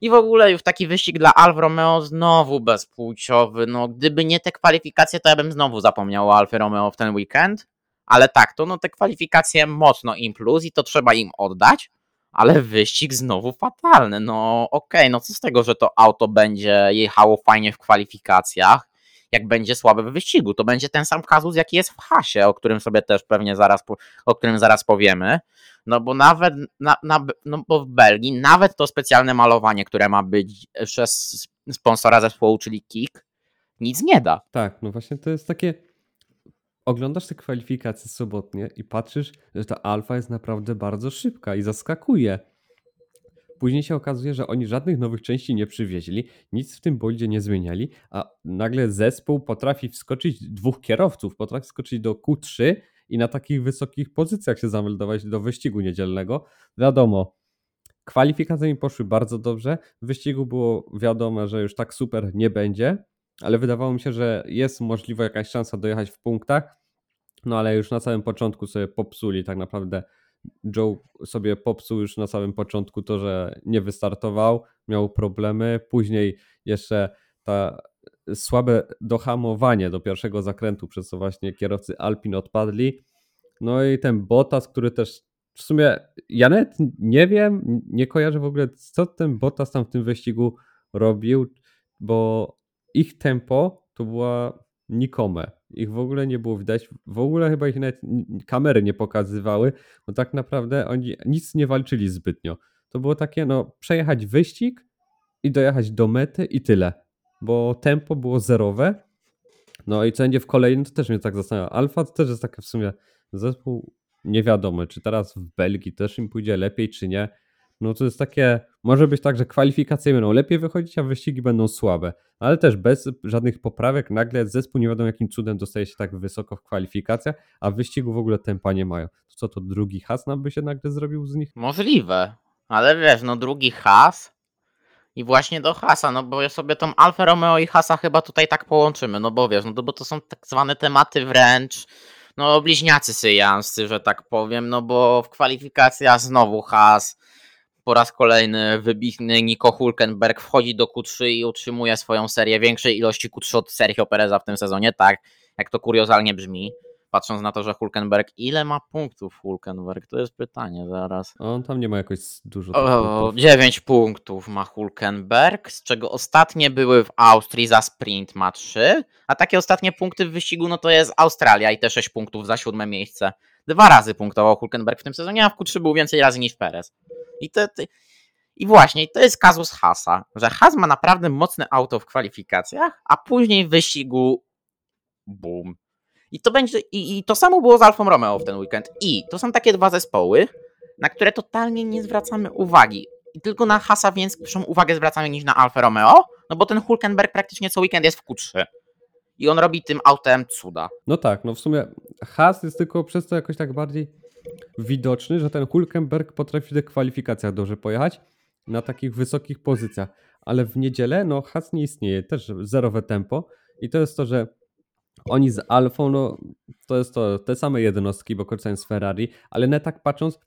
I w ogóle już taki wyścig dla Alfa Romeo znowu bezpłciowy. No, gdyby nie te kwalifikacje, to ja bym znowu zapomniał o Alfa Romeo w ten weekend. Ale tak, to no te kwalifikacje mocno im plus i to trzeba im oddać. ale wyścig znowu fatalny. No okej, okay, no co z tego, że to auto będzie jechało fajnie w kwalifikacjach, jak będzie słabe w wyścigu. To będzie ten sam kazus, jaki jest w hasie, o którym sobie też pewnie zaraz, o którym zaraz powiemy. No bo nawet, na, na, no bo w Belgii, nawet to specjalne malowanie, które ma być przez sponsora zespołu, czyli Kik, nic nie da. Tak, no właśnie to jest takie. Oglądasz te kwalifikacje sobotnie i patrzysz, że ta alfa jest naprawdę bardzo szybka i zaskakuje. Później się okazuje, że oni żadnych nowych części nie przywieźli, nic w tym boldzie nie zmieniali, a nagle zespół potrafi wskoczyć, dwóch kierowców potrafi wskoczyć do Q3 i na takich wysokich pozycjach się zameldować do wyścigu niedzielnego. Wiadomo, kwalifikacje mi poszły bardzo dobrze. W wyścigu było wiadomo, że już tak super nie będzie, ale wydawało mi się, że jest możliwa jakaś szansa dojechać w punktach. No ale już na samym początku sobie popsuli tak naprawdę. Joe sobie popsuł już na samym początku to, że nie wystartował, miał problemy. Później jeszcze ta słabe dohamowanie do pierwszego zakrętu, przez co właśnie kierowcy Alpin odpadli. No i ten Bottas, który też w sumie ja nawet nie wiem, nie kojarzę w ogóle, co ten Bottas tam w tym wyścigu robił, bo ich tempo to była nikome. Ich w ogóle nie było widać. W ogóle chyba ich nawet kamery nie pokazywały, bo tak naprawdę oni nic nie walczyli zbytnio. To było takie, no, przejechać wyścig i dojechać do mety i tyle. Bo tempo było zerowe. No i co będzie w kolejnym, to też mnie tak zastanawia. Alfa to też jest taka w sumie zespół nie wiadomo, czy teraz w Belgii też im pójdzie lepiej, czy nie. No to jest takie, może być tak, że kwalifikacje będą lepiej wychodzić, a wyścigi będą słabe. Ale też bez żadnych poprawek nagle zespół nie wiadomo jakim cudem dostaje się tak wysoko w kwalifikacjach, a wyścigu w ogóle tempa nie mają. To co, to drugi has nam by się nagle zrobił z nich? Możliwe, ale wiesz, no drugi has i właśnie do hasa, no bo ja sobie tą Alfa Romeo i hasa chyba tutaj tak połączymy, no bo wiesz, no to, bo to są tak zwane tematy wręcz no bliźniacy syjanscy, że tak powiem, no bo w kwalifikacjach znowu has po raz kolejny wybitny Nico Hulkenberg wchodzi do Q3 i utrzymuje swoją serię większej ilości Q3 od Sergio Pereza w tym sezonie, tak jak to kuriozalnie brzmi patrząc na to, że Hulkenberg, ile ma punktów Hulkenberg? To jest pytanie zaraz. On tam nie ma jakoś dużo. O, punktów. 9 punktów ma Hulkenberg, z czego ostatnie były w Austrii za sprint ma 3, a takie ostatnie punkty w wyścigu no to jest Australia i te 6 punktów za siódme miejsce. Dwa razy punktował Hulkenberg w tym sezonie, a w Q3 był więcej razy niż Perez. I to, i właśnie, to jest kazus Hasa, że Has ma naprawdę mocne auto w kwalifikacjach, a później w wyścigu boom. I to będzie, i, i to samo było z Alfą Romeo w ten weekend. I to są takie dwa zespoły, na które totalnie nie zwracamy uwagi. I tylko na Hasa większą uwagę zwracamy niż na Alfa Romeo, no bo ten Hulkenberg praktycznie co weekend jest w Q3. I on robi tym autem cuda. No tak, no w sumie Has jest tylko przez to jakoś tak bardziej widoczny, że ten Hulkenberg potrafi w kwalifikacjach dobrze pojechać na takich wysokich pozycjach. Ale w niedzielę, no Has nie istnieje, też zerowe tempo. I to jest to, że oni z Alfą, no to jest to te same jednostki, bo korzystają z Ferrari, ale nie tak patrząc,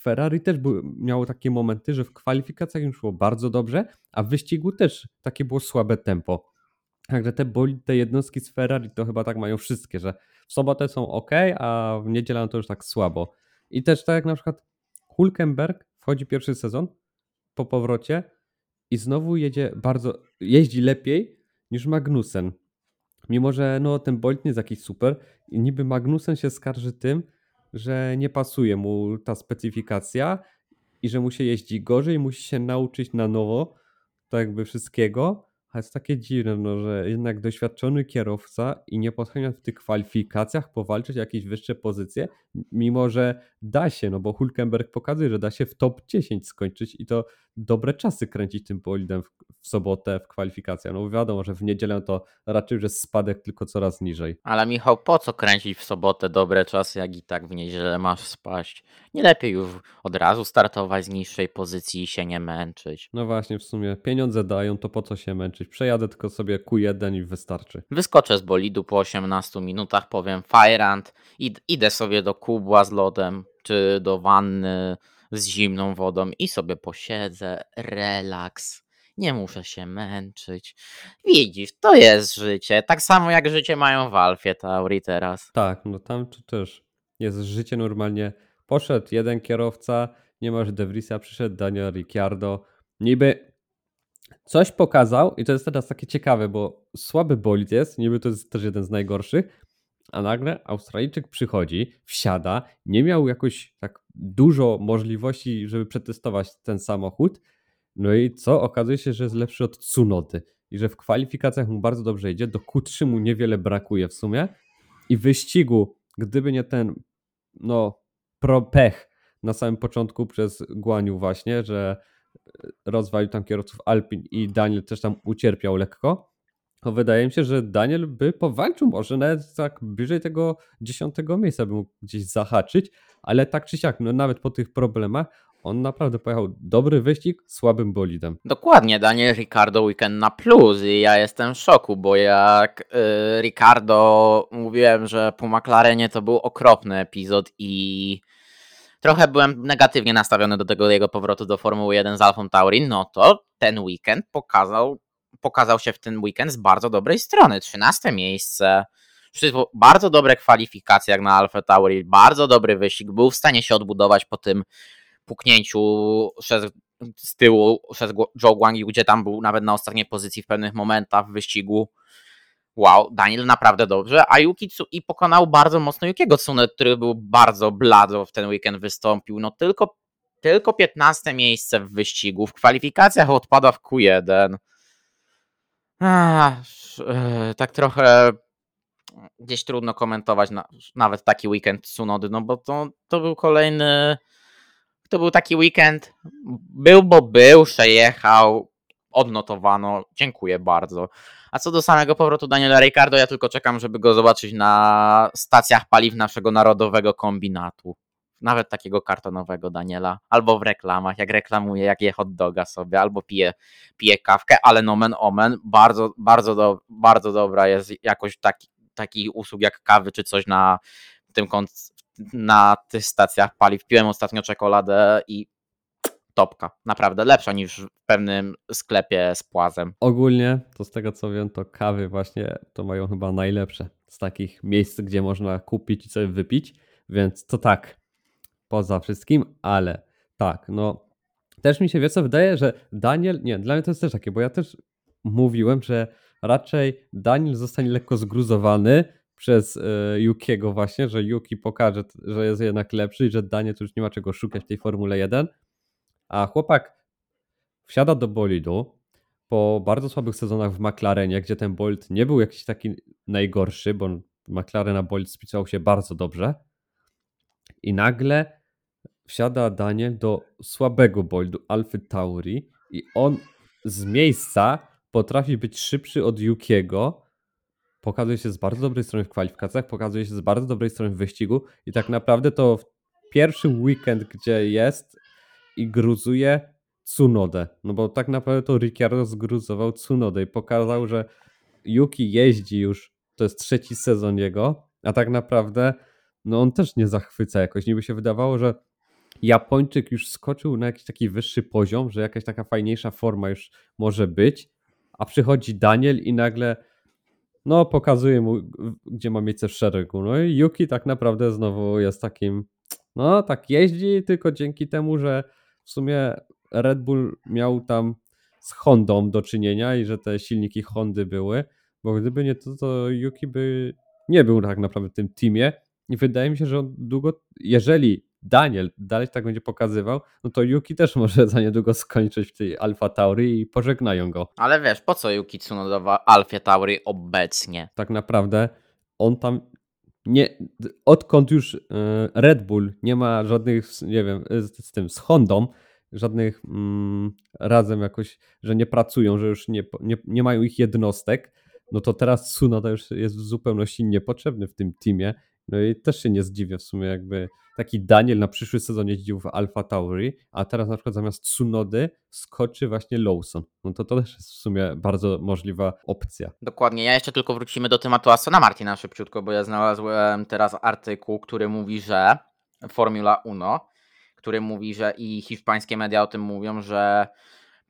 Ferrari też był, miało takie momenty, że w kwalifikacjach już szło bardzo dobrze, a w wyścigu też takie było słabe tempo. Także te, te jednostki z Ferrari to chyba tak mają wszystkie, że w sobotę są ok, a w niedzielę to już tak słabo. I też tak jak na przykład Hulkenberg wchodzi pierwszy sezon po powrocie i znowu jedzie bardzo, jeździ lepiej niż Magnussen. Mimo, że no, ten Bolt nie jest jakiś super i niby Magnussen się skarży tym, że nie pasuje mu ta specyfikacja i że mu się jeździ gorzej, musi się nauczyć na nowo, tak jakby wszystkiego, ale jest takie dziwne, no, że jednak doświadczony kierowca i nie potrafi w tych kwalifikacjach powalczyć o jakieś wyższe pozycje, mimo że da się, no bo Hulkenberg pokazuje, że da się w top 10 skończyć i to dobre czasy kręcić tym bolidem w, w sobotę w kwalifikacjach. No wiadomo, że w niedzielę to raczej już jest spadek tylko coraz niżej. Ale Michał, po co kręcić w sobotę dobre czasy, jak i tak w niedzielę masz spaść? Nie lepiej już od razu startować z niższej pozycji i się nie męczyć. No właśnie, w sumie pieniądze dają, to po co się męczyć? Przejadę tylko sobie Q1 i wystarczy. Wyskoczę z bolidu po 18 minutach, powiem Firehand, id idę sobie do kubła z lodem, czy do wanny z zimną wodą i sobie posiedzę, relaks. Nie muszę się męczyć. Widzisz, to jest życie. Tak samo jak życie mają w Alfie Tauri teraz. Tak, no tam też jest życie normalnie. Poszedł jeden kierowca, nie masz De Vriesa, przyszedł Daniel Ricciardo, niby coś pokazał i to jest teraz takie ciekawe, bo słaby bolid jest, niby to jest też jeden z najgorszych, a nagle Australijczyk przychodzi, wsiada, nie miał jakoś tak dużo możliwości, żeby przetestować ten samochód, no i co? Okazuje się, że jest lepszy od Tsunody i że w kwalifikacjach mu bardzo dobrze idzie, do Q3 mu niewiele brakuje w sumie. I wyścigu, gdyby nie ten no pro pech na samym początku przez Guaniu właśnie, że rozwalił tam kierowców Alpin i Daniel też tam ucierpiał lekko, to wydaje mi się, że Daniel by powalczył może nawet tak bliżej tego dziesiątego miejsca by mógł gdzieś zahaczyć, ale tak czy siak, no nawet po tych problemach on naprawdę pojechał dobry wyścig słabym bolidem. Dokładnie, Daniel Ricardo weekend na plus i ja jestem w szoku, bo jak y, Ricardo mówiłem, że po McLarenie to był okropny epizod i trochę byłem negatywnie nastawiony do tego jego powrotu do Formuły 1 z Alfa Tauri, no to ten weekend pokazał, pokazał się w ten weekend z bardzo dobrej strony. 13 miejsce, bardzo dobre kwalifikacje jak na Alfa Tauri, bardzo dobry wyścig, był w stanie się odbudować po tym puknięciu przez, z tyłu przez Joe Guangi, gdzie tam był nawet na ostatniej pozycji w pewnych momentach w wyścigu. Wow, Daniel naprawdę dobrze, a Yuki i pokonał bardzo mocno Yukiego Tsunę, który był bardzo blado w ten weekend wystąpił. No tylko, tylko 15 miejsce w wyścigu, w kwalifikacjach odpada w Q1. Ach, e, tak trochę gdzieś trudno komentować na, nawet taki weekend Tsunody, no bo to, to był kolejny to był taki weekend. Był, bo był, przejechał, odnotowano. Dziękuję bardzo. A co do samego powrotu Daniela Ricardo, ja tylko czekam, żeby go zobaczyć na stacjach paliw naszego narodowego kombinatu. Nawet takiego kartonowego Daniela, albo w reklamach, jak reklamuje, jak je hot doga sobie, albo pije, pije kawkę, ale nomen omen, bardzo, bardzo, do, bardzo dobra jest jakoś taki, taki usług jak kawy czy coś na tym, na tych stacjach paliw. Piłem ostatnio czekoladę i topka. Naprawdę lepsza niż w pewnym sklepie z płazem. Ogólnie, to z tego co wiem, to kawy właśnie to mają chyba najlepsze z takich miejsc, gdzie można kupić i sobie wypić, więc to tak, poza wszystkim, ale tak, no też mi się wie co wydaje, że Daniel, nie, dla mnie to jest też takie, bo ja też mówiłem, że raczej Daniel zostanie lekko zgruzowany, przez y, Yukiego właśnie, że Yuki pokaże, że jest jednak lepszy i że Danie to już nie ma czego szukać w tej Formule 1. A chłopak wsiada do bolidu po bardzo słabych sezonach w McLarenie, gdzie ten bolid nie był jakiś taki najgorszy, bo McLaren na bolid spisywał się bardzo dobrze. I nagle wsiada Daniel do słabego bolidu Alfy Tauri i on z miejsca potrafi być szybszy od Yukiego pokazuje się z bardzo dobrej strony w kwalifikacjach, pokazuje się z bardzo dobrej strony w wyścigu i tak naprawdę to pierwszy weekend, gdzie jest i gruzuje Tsunodę. No bo tak naprawdę to Ricciardo zgruzował Tsunodę i pokazał, że Yuki jeździ już, to jest trzeci sezon jego, a tak naprawdę no on też nie zachwyca jakoś. Niby się wydawało, że Japończyk już skoczył na jakiś taki wyższy poziom, że jakaś taka fajniejsza forma już może być, a przychodzi Daniel i nagle no pokazuje mu, gdzie ma miejsce w szeregu. No i Yuki tak naprawdę znowu jest takim, no tak jeździ tylko dzięki temu, że w sumie Red Bull miał tam z Hondą do czynienia i że te silniki Hondy były, bo gdyby nie to, to Yuki by nie był tak naprawdę w tym teamie i wydaje mi się, że on długo, jeżeli Daniel dalej tak będzie pokazywał, no to Yuki też może za niedługo skończyć w tej Alfa Tauri i pożegnają go. Ale wiesz, po co Yuki Tsunoda Alfa Tauri obecnie? Tak naprawdę on tam nie, odkąd już e, Red Bull nie ma żadnych, nie wiem, z, z tym, z Hondą, żadnych mm, razem jakoś, że nie pracują, że już nie, nie, nie mają ich jednostek, no to teraz Tsunoda już jest w zupełności niepotrzebny w tym teamie. No i też się nie zdziwię w sumie, jakby taki Daniel na przyszły sezon jeździł w Alfa Tauri, a teraz na przykład zamiast Tsunody skoczy właśnie Lawson. No to to też jest w sumie bardzo możliwa opcja. Dokładnie. Ja jeszcze tylko wrócimy do tematu Astona Martina szybciutko, bo ja znalazłem teraz artykuł, który mówi, że Formula 1, który mówi, że i hiszpańskie media o tym mówią, że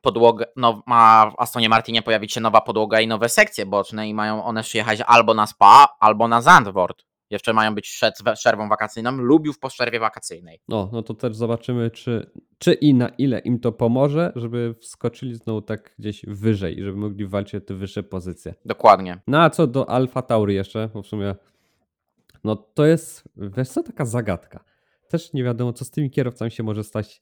podłoga, no, ma w Astonie Martinie pojawić się nowa podłoga i nowe sekcje boczne i mają one przyjechać albo na Spa, albo na Zandvoort Jeszcze mają być przed przerwą wakacyjną lub już po przerwie wakacyjnej. No, no to też zobaczymy, czy, czy i na ile im to pomoże, żeby wskoczyli znowu tak gdzieś wyżej i żeby mogli walczyć o te wyższe pozycje. Dokładnie. No a co do Alfa Tauri jeszcze, bo w sumie no to jest, wiesz co, taka zagadka. Też nie wiadomo, co z tymi kierowcami się może stać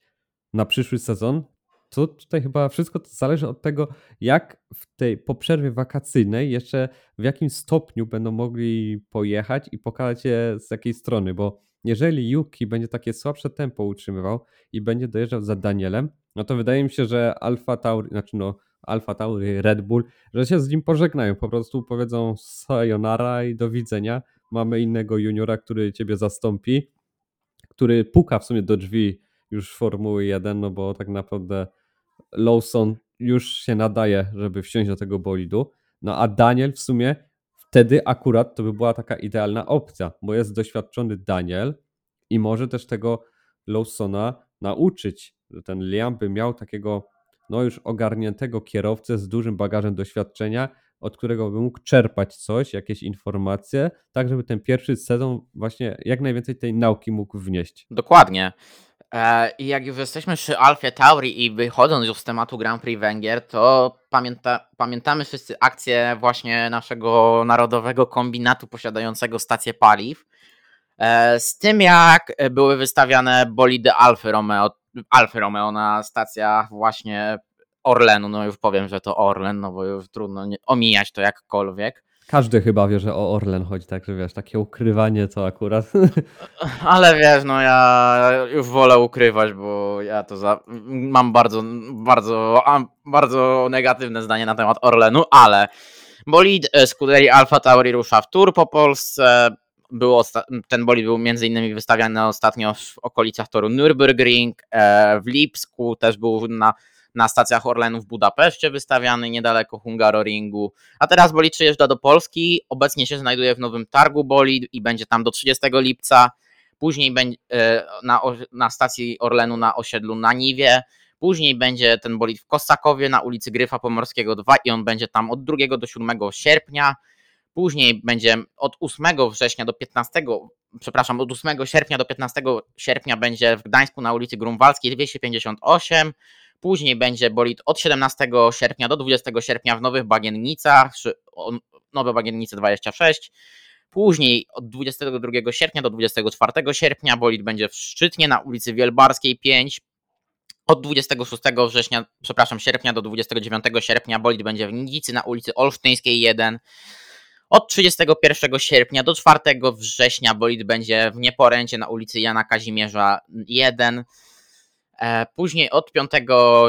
na przyszły sezon. To tutaj chyba wszystko zależy od tego, jak w tej po przerwie wakacyjnej jeszcze w jakim stopniu będą mogli pojechać i pokazać je z jakiej strony, bo jeżeli Yuki będzie takie słabsze tempo utrzymywał i będzie dojeżdżał za Danielem, no to wydaje mi się, że Alfa Tauri, znaczy no Alfa Tauri, Red Bull, że się z nim pożegnają, po prostu powiedzą sayonara i do widzenia. Mamy innego juniora, który ciebie zastąpi, który puka w sumie do drzwi już Formuły 1, no bo tak naprawdę Lawson już się nadaje, żeby wsiąść do tego bolidu. No a Daniel w sumie wtedy akurat to by była taka idealna opcja, bo jest doświadczony Daniel i może też tego Lawsona nauczyć. Ten Liam by miał takiego no już ogarniętego kierowcę z dużym bagażem doświadczenia, od którego by mógł czerpać coś, jakieś informacje, tak żeby ten pierwszy sezon właśnie jak najwięcej tej nauki mógł wnieść. Dokładnie. E, I jak już jesteśmy przy Alfie Tauri i wychodząc już z tematu Grand Prix Węgier, to pamięta, pamiętamy wszyscy akcję właśnie naszego narodowego kombinatu posiadającego stację paliw. E, z tym jak były wystawiane bolidy Alfy Romeo, Alfy Romeo na stacjach właśnie Orlenu. No już powiem, że to Orlen, no bo już trudno omijać to jakkolwiek. Każdy chyba wie, że o Orlen chodzi, także wiesz, takie ukrywanie to akurat. (laughs) Ale wiesz, no ja już wolę ukrywać, bo ja to za... mam bardzo, bardzo, bardzo negatywne zdanie na temat Orlenu, ale bolid Scuderii Alfa Tauri rusza w tour po Polsce. Był ten bolid był między innymi wystawiany ostatnio w okolicach toru Nürburgring, e, w Lipsku, też był na na stacjach Orlenu w Budapeszcie wystawiany niedaleko Hungaroringu, a teraz bolid przyjeżdża do Polski, obecnie się znajduje w Nowym Targu bolid i będzie tam do 30 lipca, później będzie na, na stacji Orlenu na osiedlu na Niwie, Później będzie ten bolid w Kosakowie na ulicy Gryfa Pomorskiego 2 i on będzie tam od 2 do 7 sierpnia. Później będzie od 8 września do 15, przepraszam, od 8 sierpnia do 15 sierpnia będzie w Gdańsku na ulicy Grunwaldzkiej 258. Później będzie bolid od 17 sierpnia do 20 sierpnia w Nowych Bagiennicach, Nowe Bagiennice 26. Później od 22 sierpnia do 24 sierpnia bolid będzie w Szczytnie na ulicy Wielbarskiej 5. Od 26 września, przepraszam, sierpnia do 29 sierpnia bolid będzie w Nidzicy na ulicy Olsztyńskiej 1. Od 31 sierpnia do 4 września bolid będzie w Nieporęcie na ulicy Jana Kazimierza 1. E, później od 5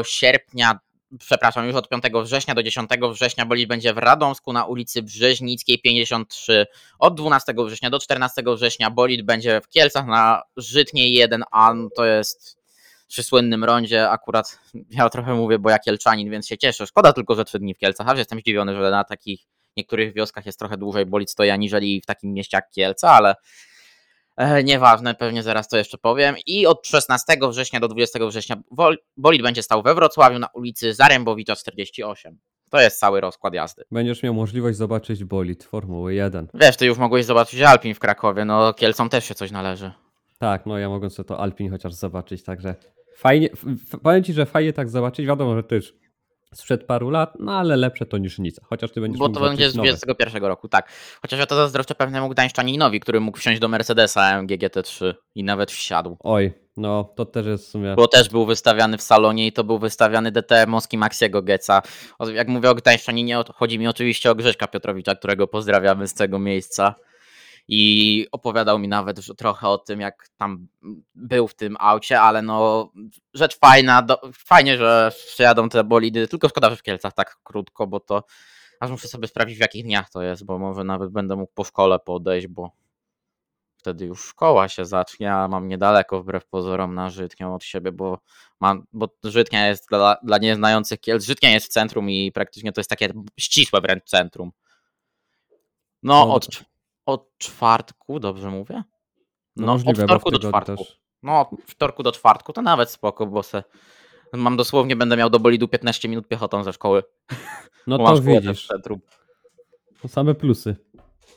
sierpnia, przepraszam, już od 5 września do 10 września bolid będzie w Radomsku na ulicy Brzeźnickiej 53. Od 12 września do 14 września bolid będzie w Kielcach na Żytniej 1A, to jest przy słynnym rondzie. Akurat ja trochę mówię, bo ja Kielczanin, więc się cieszę. Szkoda tylko, że 3 dni w Kielcach, aż jestem zdziwiony, że na takich niektórych wioskach jest trochę dłużej bolid stoi aniżeli w takim mieście jak Kielce, ale nieważne, pewnie zaraz to jeszcze powiem. I od 16 września do 20 września bolid będzie stał we Wrocławiu na ulicy Zarębowicza 48. To jest cały rozkład jazdy. Będziesz miał możliwość zobaczyć bolid Formuły 1. Wiesz, ty już mogłeś zobaczyć Alpin w Krakowie, no Kielcom też się coś należy. Tak, no ja mogę sobie to Alpin chociaż zobaczyć, także fajnie, powiem Ci, że fajnie tak zobaczyć, wiadomo, że też sprzed paru lat, no ale lepsze to niż nic. Chociaż ty będziesz Bo to będzie z 21 roku, tak. Chociaż ja to zazdroszczę pewnemu Gdańszczaninowi, który mógł wsiąść do Mercedesa AMG GT3 i nawet wsiadł. Oj, no to też jest w sumie... Bo też był wystawiany w salonie i to był wystawiany DTM Moski Maxiego Geca. Jak mówię o Gdańszczaninie, chodzi mi oczywiście o Grześka Piotrowicza, którego pozdrawiamy z tego miejsca i opowiadał mi nawet trochę o tym, jak tam był w tym aucie, ale no rzecz fajna, do, fajnie, że przyjadą te bolidy, tylko szkoda, że w Kielcach tak krótko, bo to aż muszę sobie sprawdzić w jakich dniach to jest, bo może nawet będę mógł po szkole podejść, bo wtedy już szkoła się zacznie, ja mam niedaleko wbrew pozorom na Żytnią od siebie, bo mam, bo Żytnia jest dla, dla nieznających Kielc, Żytnia jest w centrum i praktycznie to jest takie ścisłe wręcz centrum. No, no od, od czwartku, dobrze mówię? No, no możliwe, od wtorku do czwartku. Też. No, od wtorku do czwartku to nawet spoko, bo se mam dosłownie, będę miał do bolidu 15 minut piechotą ze szkoły. (laughs) No to widzisz. To same plusy.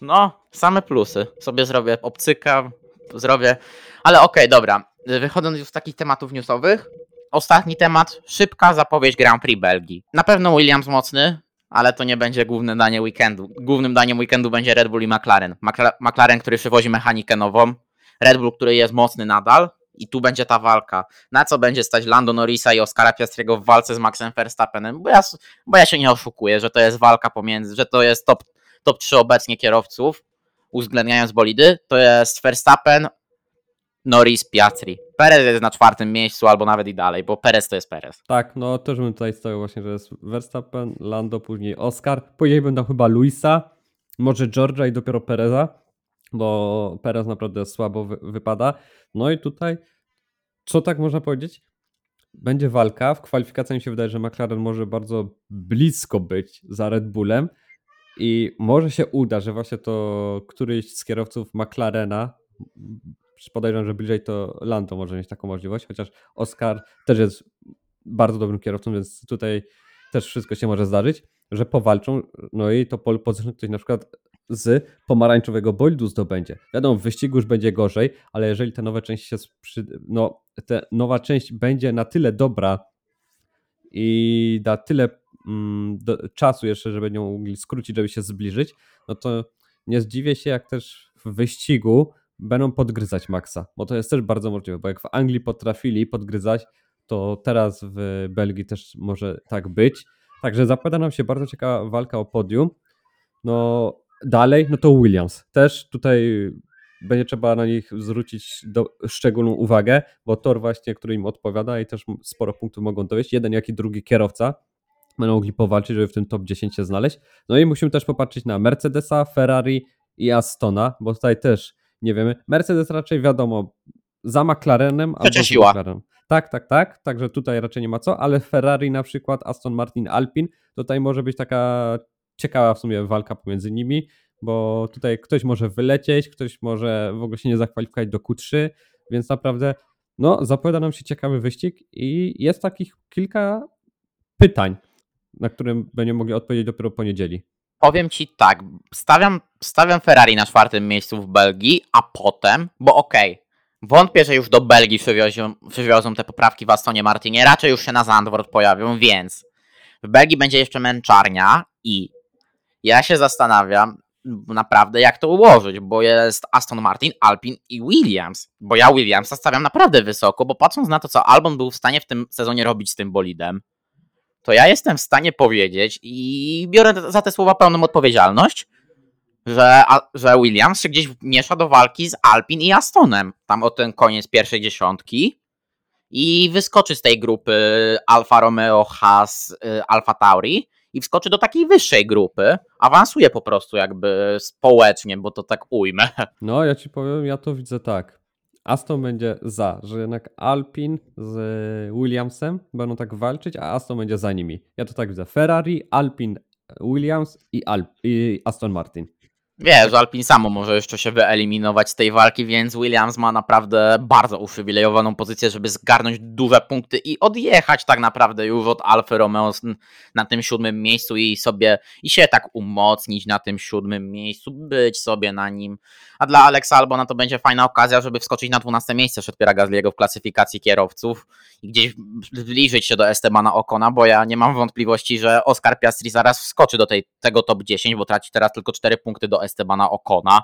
No, same plusy. Sobie zrobię obcyka, zrobię. Ale okej, okay, dobra. Wychodząc już z takich tematów newsowych, ostatni temat, szybka zapowiedź Grand Prix Belgii. Na pewno Williams mocny, ale to nie będzie główne danie weekendu. Głównym daniem weekendu będzie Red Bull i McLaren. McLaren, który przywozi mechanikę nową, Red Bull, który jest mocny nadal i tu będzie ta walka. Na co będzie stać Lando Norrisa i Oscara Piastriego w walce z Maxem Verstappenem? Bo ja, bo ja się nie oszukuję, że to jest walka pomiędzy, że to jest top, top 3 obecnie kierowców, uwzględniając bolidy. To jest Verstappen, Norris, Piastri. Perez jest na czwartym miejscu albo nawet i dalej, bo Perez to jest Perez. Tak, no też bym tutaj stawiał właśnie, że jest Verstappen, Lando, później Oscar. Później będą chyba Luisa, może Georgia i dopiero Pereza, bo Perez naprawdę słabo wy wypada. No i tutaj, co tak można powiedzieć? Będzie walka. W kwalifikacjach mi się wydaje, że McLaren może bardzo blisko być za Red Bullem i może się uda, że właśnie to któryś z kierowców McLarena podejrzewam, że bliżej to Lando może mieć taką możliwość, chociaż Oscar też jest bardzo dobrym kierowcą, więc tutaj też wszystko się może zdarzyć, że powalczą, no i to pole position ktoś na przykład z pomarańczowego bolidu zdobędzie. Wiadomo, w wyścigu już będzie gorzej, ale jeżeli ta nowa część się przy... no, ta nowa część będzie na tyle dobra i da tyle mm, do, czasu jeszcze, żeby mogli skrócić, żeby się zbliżyć, no to nie zdziwię się, jak też w wyścigu będą podgryzać Maxa, bo to jest też bardzo możliwe, bo jak w Anglii potrafili podgryzać, to teraz w Belgii też może tak być. Także zapowiada nam się bardzo ciekawa walka o podium. No dalej, no to Williams. Też tutaj będzie trzeba na nich zwrócić do, szczególną uwagę, bo tor właśnie, który im odpowiada i też sporo punktów mogą dowieść. Jeden, jak i drugi kierowca będą mogli powalczyć, żeby w tym top 10 się znaleźć. No i musimy też popatrzeć na Mercedesa, Ferrari i Astona, bo tutaj też nie wiemy. Mercedes raczej wiadomo, za McLarenem albo za McLarenem. Tak, tak, tak, także tutaj raczej nie ma co, ale Ferrari na przykład, Aston Martin, Alpin, tutaj może być taka ciekawa w sumie walka pomiędzy nimi, bo tutaj ktoś może wylecieć, ktoś może w ogóle się nie zakwalifikować do Q3, więc naprawdę no, zapowiada nam się ciekawy wyścig i jest takich kilka pytań, na które będziemy mogli odpowiedzieć dopiero po niedzieli. Powiem ci tak, stawiam, stawiam Ferrari na czwartym miejscu w Belgii, a potem, bo okej, okay, wątpię, że już do Belgii przywiozą, przywiozą te poprawki w Astonie Martinie, raczej już się na Zandvoort pojawią, więc w Belgii będzie jeszcze męczarnia i ja się zastanawiam naprawdę jak to ułożyć, bo jest Aston Martin, Alpin i Williams, bo ja Williamsa stawiam naprawdę wysoko, bo patrząc na to, co Albon był w stanie w tym sezonie robić z tym bolidem, to ja jestem w stanie powiedzieć i biorę za te słowa pełną odpowiedzialność, że, że Williams się gdzieś miesza do walki z Alpin i Astonem. Tam o ten koniec pierwszej dziesiątki. I wyskoczy z tej grupy Alfa Romeo, Haas, y, Alfa Tauri i wskoczy do takiej wyższej grupy. Awansuje po prostu jakby społecznie, bo to tak ujmę. No, ja ci powiem, ja to widzę tak. Aston będzie za, że jednak Alpin z Williamsem będą tak walczyć, a Aston będzie za nimi. Ja to tak widzę. Ferrari, Alpin, Williams i, Alp, i Aston Martin. Wiesz, Alpin samo może jeszcze się wyeliminować z tej walki, więc Williams ma naprawdę bardzo uprzywilejowaną pozycję, żeby zgarnąć duże punkty i odjechać tak naprawdę już od Alfa Romeo na tym siódmym miejscu i sobie i się tak umocnić na tym siódmym miejscu, być sobie na nim. A dla Alexa Albona to będzie fajna okazja, żeby wskoczyć na 12 miejsce przed Piera Gasly'ego w klasyfikacji kierowców i gdzieś zbliżyć się do Estebana Okona, bo ja nie mam wątpliwości, że Oscar Piastri zaraz wskoczy do tej, tego top 10, bo traci teraz tylko 4 punkty do Estebana Okona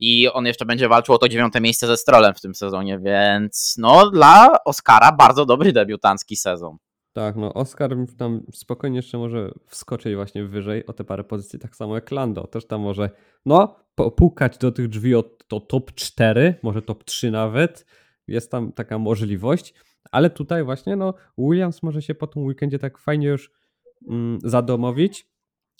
i on jeszcze będzie walczył o to dziewiąte miejsce ze Strolem w tym sezonie, więc no dla Oscara bardzo dobry debiutancki sezon. Tak, no Oscar tam spokojnie jeszcze może wskoczyć właśnie wyżej o te parę pozycji, tak samo jak Lando. Też tam może, no, popukać do tych drzwi o to top 4, może top 3 nawet. Jest tam taka możliwość, ale tutaj właśnie, no, Williams może się po tym weekendzie tak fajnie już mm, zadomowić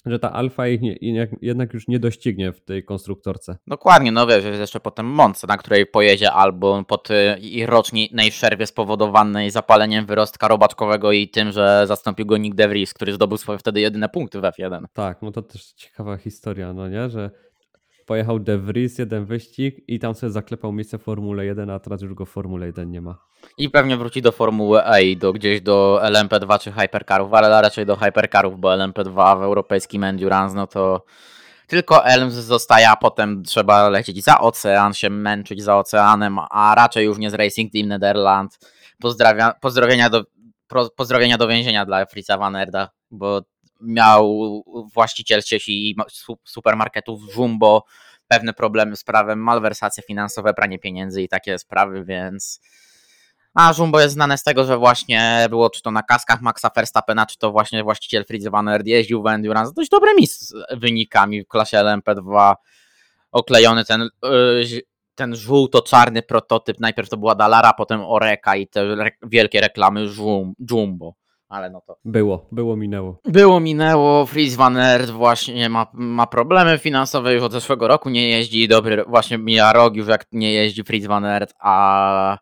że ta alfa ich nie, jednak już nie doścignie w tej konstruktorce. Dokładnie, no wiesz, jest jeszcze potem Monce, na której pojedzie albo po tej rocznej przerwie spowodowanej zapaleniem wyrostka robaczkowego i tym, że zastąpił go Nick DeVries, który zdobył swoje wtedy jedyne punkty w F1. Tak, no to też ciekawa historia, no nie, że pojechał De Vries jeden wyścig i tam sobie zaklepał miejsce w Formule 1, a teraz już go Formule 1 nie ma. I pewnie wróci do Formuły E i do, gdzieś do LMP2 czy Hypercarów, ale raczej do Hypercarów, bo LMP2 w europejskim Endurance, no to tylko Elms zostaje, a potem trzeba lecieć za ocean, się męczyć za oceanem, a raczej już nie z Racing Team Netherlands. Pozdrawia, pozdrowienia, do, pozdrowienia do więzienia dla Fritza Van Erda, bo miał właściciel sieci supermarketów Jumbo pewne problemy z prawem, malwersacje finansowe, pranie pieniędzy i takie sprawy, więc a Jumbo jest znane z tego, że właśnie było czy to na kaskach Maxa Verstappena, czy to właśnie właściciel Fritz Van jeździł w Endurance dość dobrymi wynikami w klasie LMP2 oklejony ten, y, ten żółto-czarny prototyp. Najpierw to była Dalara, potem Oreka i te wielkie reklamy Jumbo. Ale no to. Było, było, minęło. Było, minęło. Fritz Van Aert właśnie ma, ma problemy finansowe już od zeszłego roku. Nie jeździ dobry, właśnie mija rok już jak nie jeździ Fritz Van Aert, a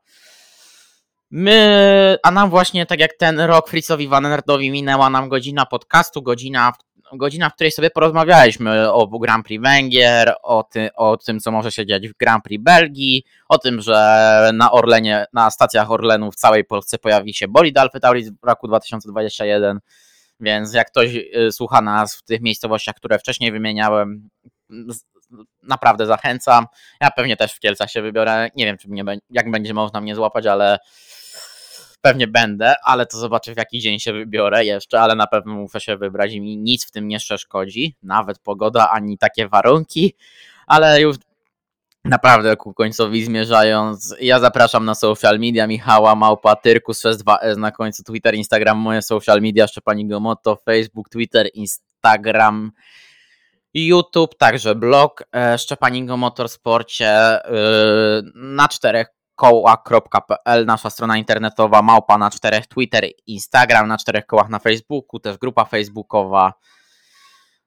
My, a nam właśnie tak jak ten rok Fritzowi Van Nerdowi minęła nam godzina podcastu, godzina, godzina, w której sobie porozmawialiśmy o Grand Prix Węgier, o, ty, o tym, co może się dziać w Grand Prix Belgii, o tym, że na Orlenie, na stacjach Orlenu w całej Polsce pojawi się bolid Alfa Tauri w roku 2021, więc jak ktoś y, słucha nas w tych miejscowościach, które wcześniej wymieniałem, naprawdę zachęcam. Ja pewnie też w Kielcach się wybiorę. Nie wiem, czy mnie, jak będzie można mnie złapać, ale pewnie będę, ale to zobaczę w jaki dzień się wybiorę jeszcze, ale na pewno muszę się wybrać i mi nic w tym nie przeszkodzi, nawet pogoda, ani takie warunki, ale już naprawdę ku końcowi zmierzając, ja zapraszam na social media Michała Małpa, Tyrkus 2S na końcu Twitter, Instagram, moje social media, Szczepanigo Moto, Facebook, Twitter, Instagram, YouTube, także blog e, Szczepaningo Motorsporcie e, na czterech koła.pl, nasza strona internetowa, małpa na czterech, Twitter, Instagram na czterech kołach na Facebooku, też grupa facebookowa.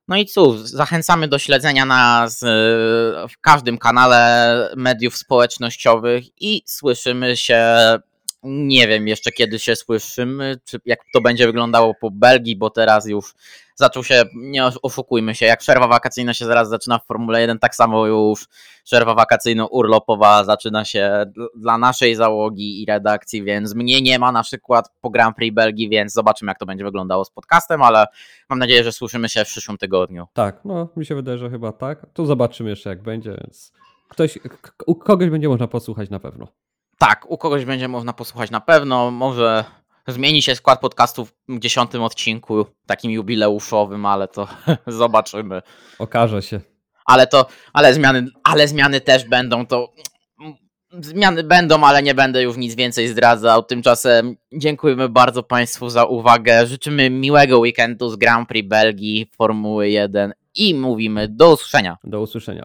No i cóż, zachęcamy do śledzenia nas y, w każdym kanale mediów społecznościowych i słyszymy się, nie wiem jeszcze kiedy się słyszymy, czy jak to będzie wyglądało po Belgii, bo teraz już zaczął się, nie oszukujmy się, jak przerwa wakacyjna się zaraz zaczyna w Formule 1, tak samo już przerwa wakacyjno-urlopowa zaczyna się dla naszej załogi i redakcji, więc mnie nie ma na przykład po Grand Prix Belgii, więc zobaczymy jak to będzie wyglądało z podcastem, ale mam nadzieję, że słyszymy się w przyszłym tygodniu. Tak, no mi się wydaje, że chyba tak. Tu zobaczymy jeszcze jak będzie, więc ktoś, kogoś będzie można posłuchać na pewno. Tak, u kogoś będzie można posłuchać na pewno, może Zmieni się skład podcastów w dziesiątym odcinku, takim jubileuszowym, ale to (laughs) zobaczymy. Okaże się. Ale to, ale zmiany, ale zmiany też będą, to zmiany będą, ale nie będę już nic więcej zdradzał. Tymczasem dziękujemy bardzo Państwu za uwagę. Życzymy miłego weekendu z Grand Prix Belgii, Formuły 1 i mówimy do usłyszenia. Do usłyszenia.